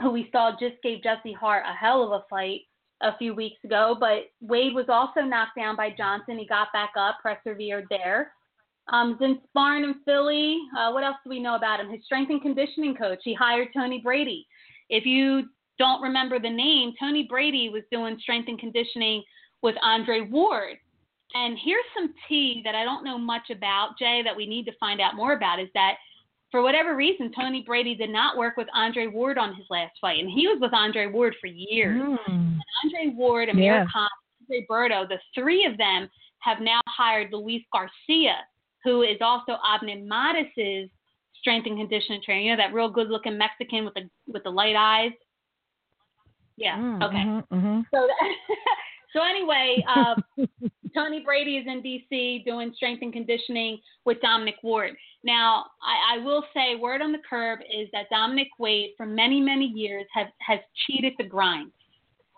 who we saw just gave Jesse Hart a hell of a fight a few weeks ago. But Wade was also knocked down by Johnson. He got back up, persevered there. Um, in sparring in Philly. Uh, what else do we know about him? His strength and conditioning coach. He hired Tony Brady. If you don't remember the name, Tony Brady was doing strength and conditioning with Andre Ward. And here's some tea that I don't know much about, Jay, that we need to find out more about is that for whatever reason, Tony Brady did not work with Andre Ward on his last fight. And he was with Andre Ward for years. Mm. Andre Ward, Amir Yeah. Khan, Andre Berto, the three of them have now hired Luis Garcia, who is also Abner Mares's strength and conditioning trainer. You know that real good looking Mexican with the with the light eyes. Yeah. Mm, okay. mhm, mhm. So that, so anyway, uh, Tony Brady is in DC doing strength and conditioning with Dominic Ward. Now, I, I will say, word on the curb is that Dominic Wade, for many many years, has has cheated the grind,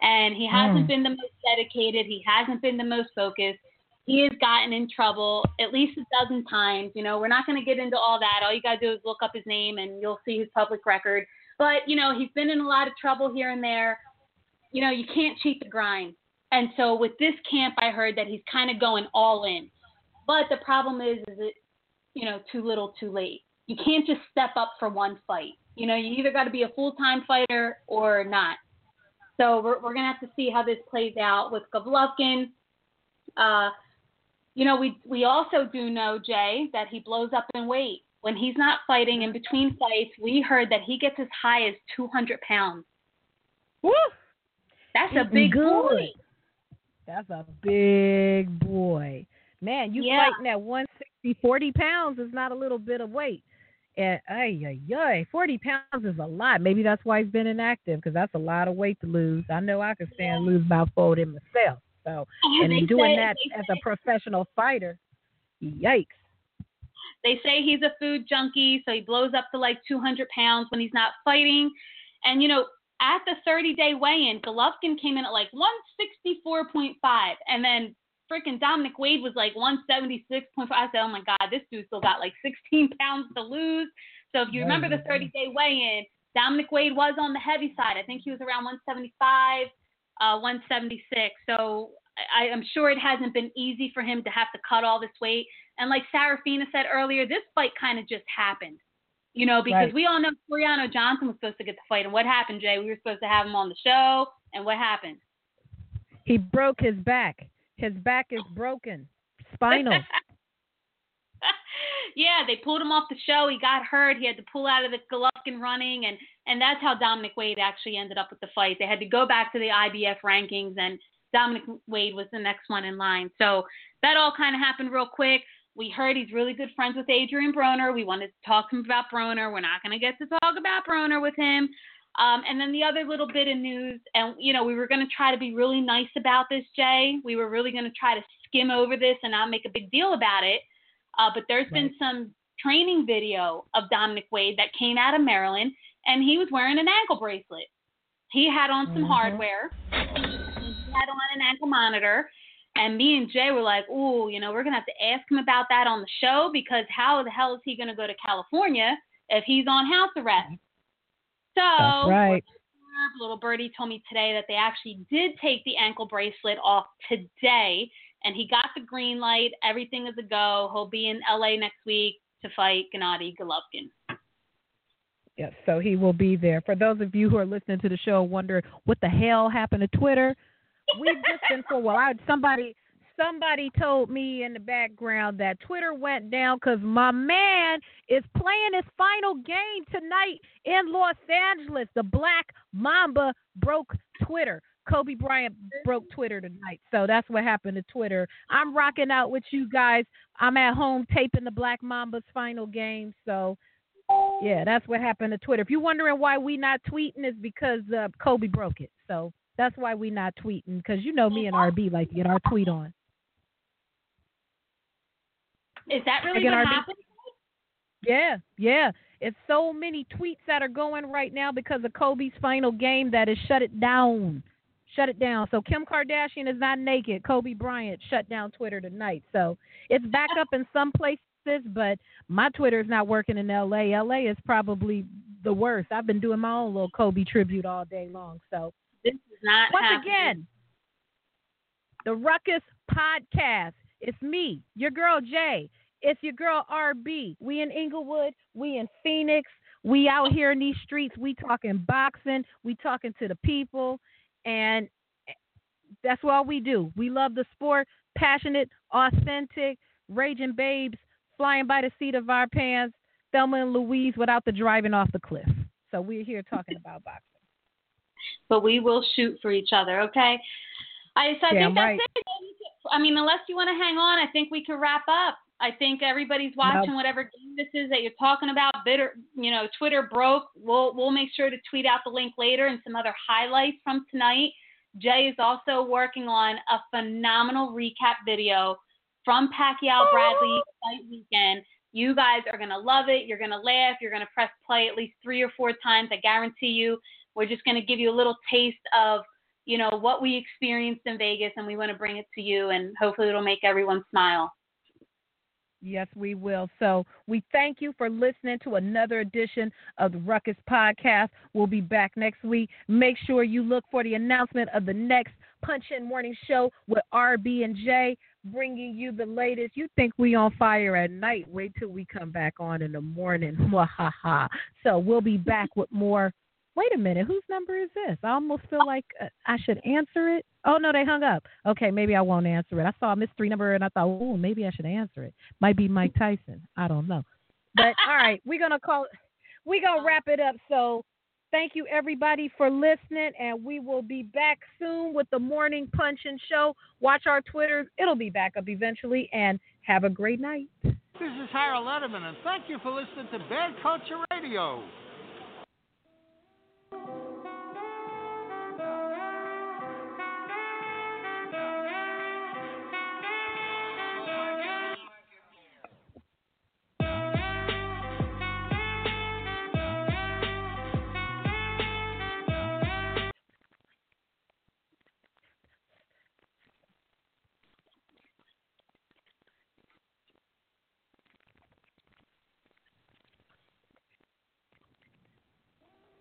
and he hasn't Mm. been the most dedicated. He hasn't been the most focused. He has gotten in trouble at least a dozen times. You know, we're not going to get into all that. All you got to do is look up his name, and you'll see his public record. But you know, he's been in a lot of trouble here and there you know, you can't cheat the grind. And so with this camp, I heard that he's kind of going all in. But the problem is, is it, you know, too little, too late. You can't just step up for one fight. You know, you either got to be a full-time fighter or not. So we're, we're gonna have to see how this plays out with Golovkin. Uh, you know, we we also do know Jay that he blows up in weight when he's not fighting. In between fights, we heard that he gets as high as 200 pounds. Woo! That's a big good. boy. That's a big boy. Man, you Yeah. fighting at 160, 40 pounds is not a little bit of weight. And ay, ay, ay, 40 pounds is a lot. Maybe that's why he's been inactive because that's a lot of weight to lose. I know I could stand lose about in myself. So, and in doing say- that as a professional fighter, yikes. They say he's a food junkie, so he blows up to like 200 pounds when he's not fighting. And you know, at the 30 day weigh-in, Golovkin came in at like 164.5, and then freaking Dominic Wade was like 176.5. I said, oh my god, this dude still got like 16 pounds to lose. So if you remember the 30 day weigh-in, Dominic Wade was on the heavy side. I think he was around 175, uh, 176. So I, I'm sure it hasn't been easy for him to have to cut all this weight. And like Sarafina said earlier, this fight kind of just happened. You know, because Right. we all know Tureano Johnson was supposed to get the fight. And what happened, Jay? We were supposed to have him on the show. And what happened? He broke his back. His back is broken. Spinal. yeah, they pulled him off the show. He got hurt. He had to pull out of the Golovkin running, and and that's how Dominic Wade actually ended up with the fight. They had to go back to the IBF rankings, and Dominic Wade was the next one in line. So that all kind of happened real quick. We heard he's really good friends with Adrian Broner. We wanted to talk to him about Broner. We're not going to get to talk about Broner with him. Um, and then the other little bit of news, and you know, we were going to try to be really nice about this, Jay. We were really going to try to skim over this and not make a big deal about it. Uh, but there's been some training video of Dominic Wade that came out of Maryland, and he was wearing an ankle bracelet. He had on some Mhm. hardware. He had on an ankle monitor. And me and Jay were like, ooh, you know, we're going to have to ask him about that on the show because how the hell is he going to go to California if he's on house arrest? So, That's right. little birdie told me today that they actually did take the ankle bracelet off today and he got the green light. Everything is a go. He'll be in LA next week to fight Gennady Golovkin. Yes, so he will be there. For those of you who are listening to the show, wonder what the hell happened to Twitter. We've just been for a while. I, somebody somebody told me in the background that Twitter went down because my man is playing his final game tonight in Los Angeles. The Black Mamba broke Twitter. Kobe Bryant broke Twitter tonight. So that's what happened to Twitter. I'm rocking out with you guys. I'm at home taping the Black Mamba's final game. So yeah, that's what happened to Twitter. If you're wondering why we not tweeting, is because uh, Kobe broke it. So that's why we not tweeting. Because you know me and RB like to get our tweet on. Is that really what RB happened? Yeah, yeah. It's so many tweets that are going right now because of Kobe's final game that has shut it down. Shut it down. So Kim Kardashian is not naked. Kobe Bryant shut down Twitter tonight. So it's back up in some places, but my Twitter is not working in LA. LA is probably the worst. I've been doing my own little Kobe tribute all day long. So This is not once happening. again, the Ruckus Podcast. It's me, your girl Jay. It's your girl RB. We in Inglewood. We in Phoenix. We out here in these streets. We talking boxing. We talking to the people, and eh, that's all we do. We love the sport. Passionate, authentic, raging babes, flying by the seat of our pants. Thelma and Louise without the driving off the cliff. So we're here talking about boxing. but we will shoot for each other, okay? I, so I Damn think that's right. it. I mean, unless you want to hang on, I think we could wrap up. I think everybody's watching whatever game this is that you're talking about. Bitter, you know, Twitter broke. We'll we'll make sure to tweet out the link later and some other highlights from tonight. Jay is also working on a phenomenal recap video from Pacquiao Bradley fight weekend. You guys are gonna love it. You're gonna laugh. You're gonna press play at least three or four times. I guarantee you. We're just gonna give you a little taste of you know what we experienced in Vegas, and we want to bring it to you, and hopefully it'll make everyone smile. Yes, we will. So we thank you for listening to another edition of the Ruckus Podcast. We'll be back next week. Make sure you look for the announcement of the next Punch In Morning Show with RB and J, bringing you the latest. You think we on fire at night? Wait till we come back on in the morning. So we'll be back with more. Wait a minute, whose number is this? I almost feel like uh, I should answer it. Oh no, they hung up. Okay, maybe I won't answer it. I saw a mystery number and I thought, oh, maybe I should answer it. Might be Mike Tyson. I don't know. But all right, we're gonna call. We're gonna wrap it up. So thank you everybody for listening, and we will be back soon with the morning punch and show. Watch our Twitters; it'll be back up eventually. And have a great night. This is Harold Letterman, and thank you for listening to Bad Culture Radio. Thank you.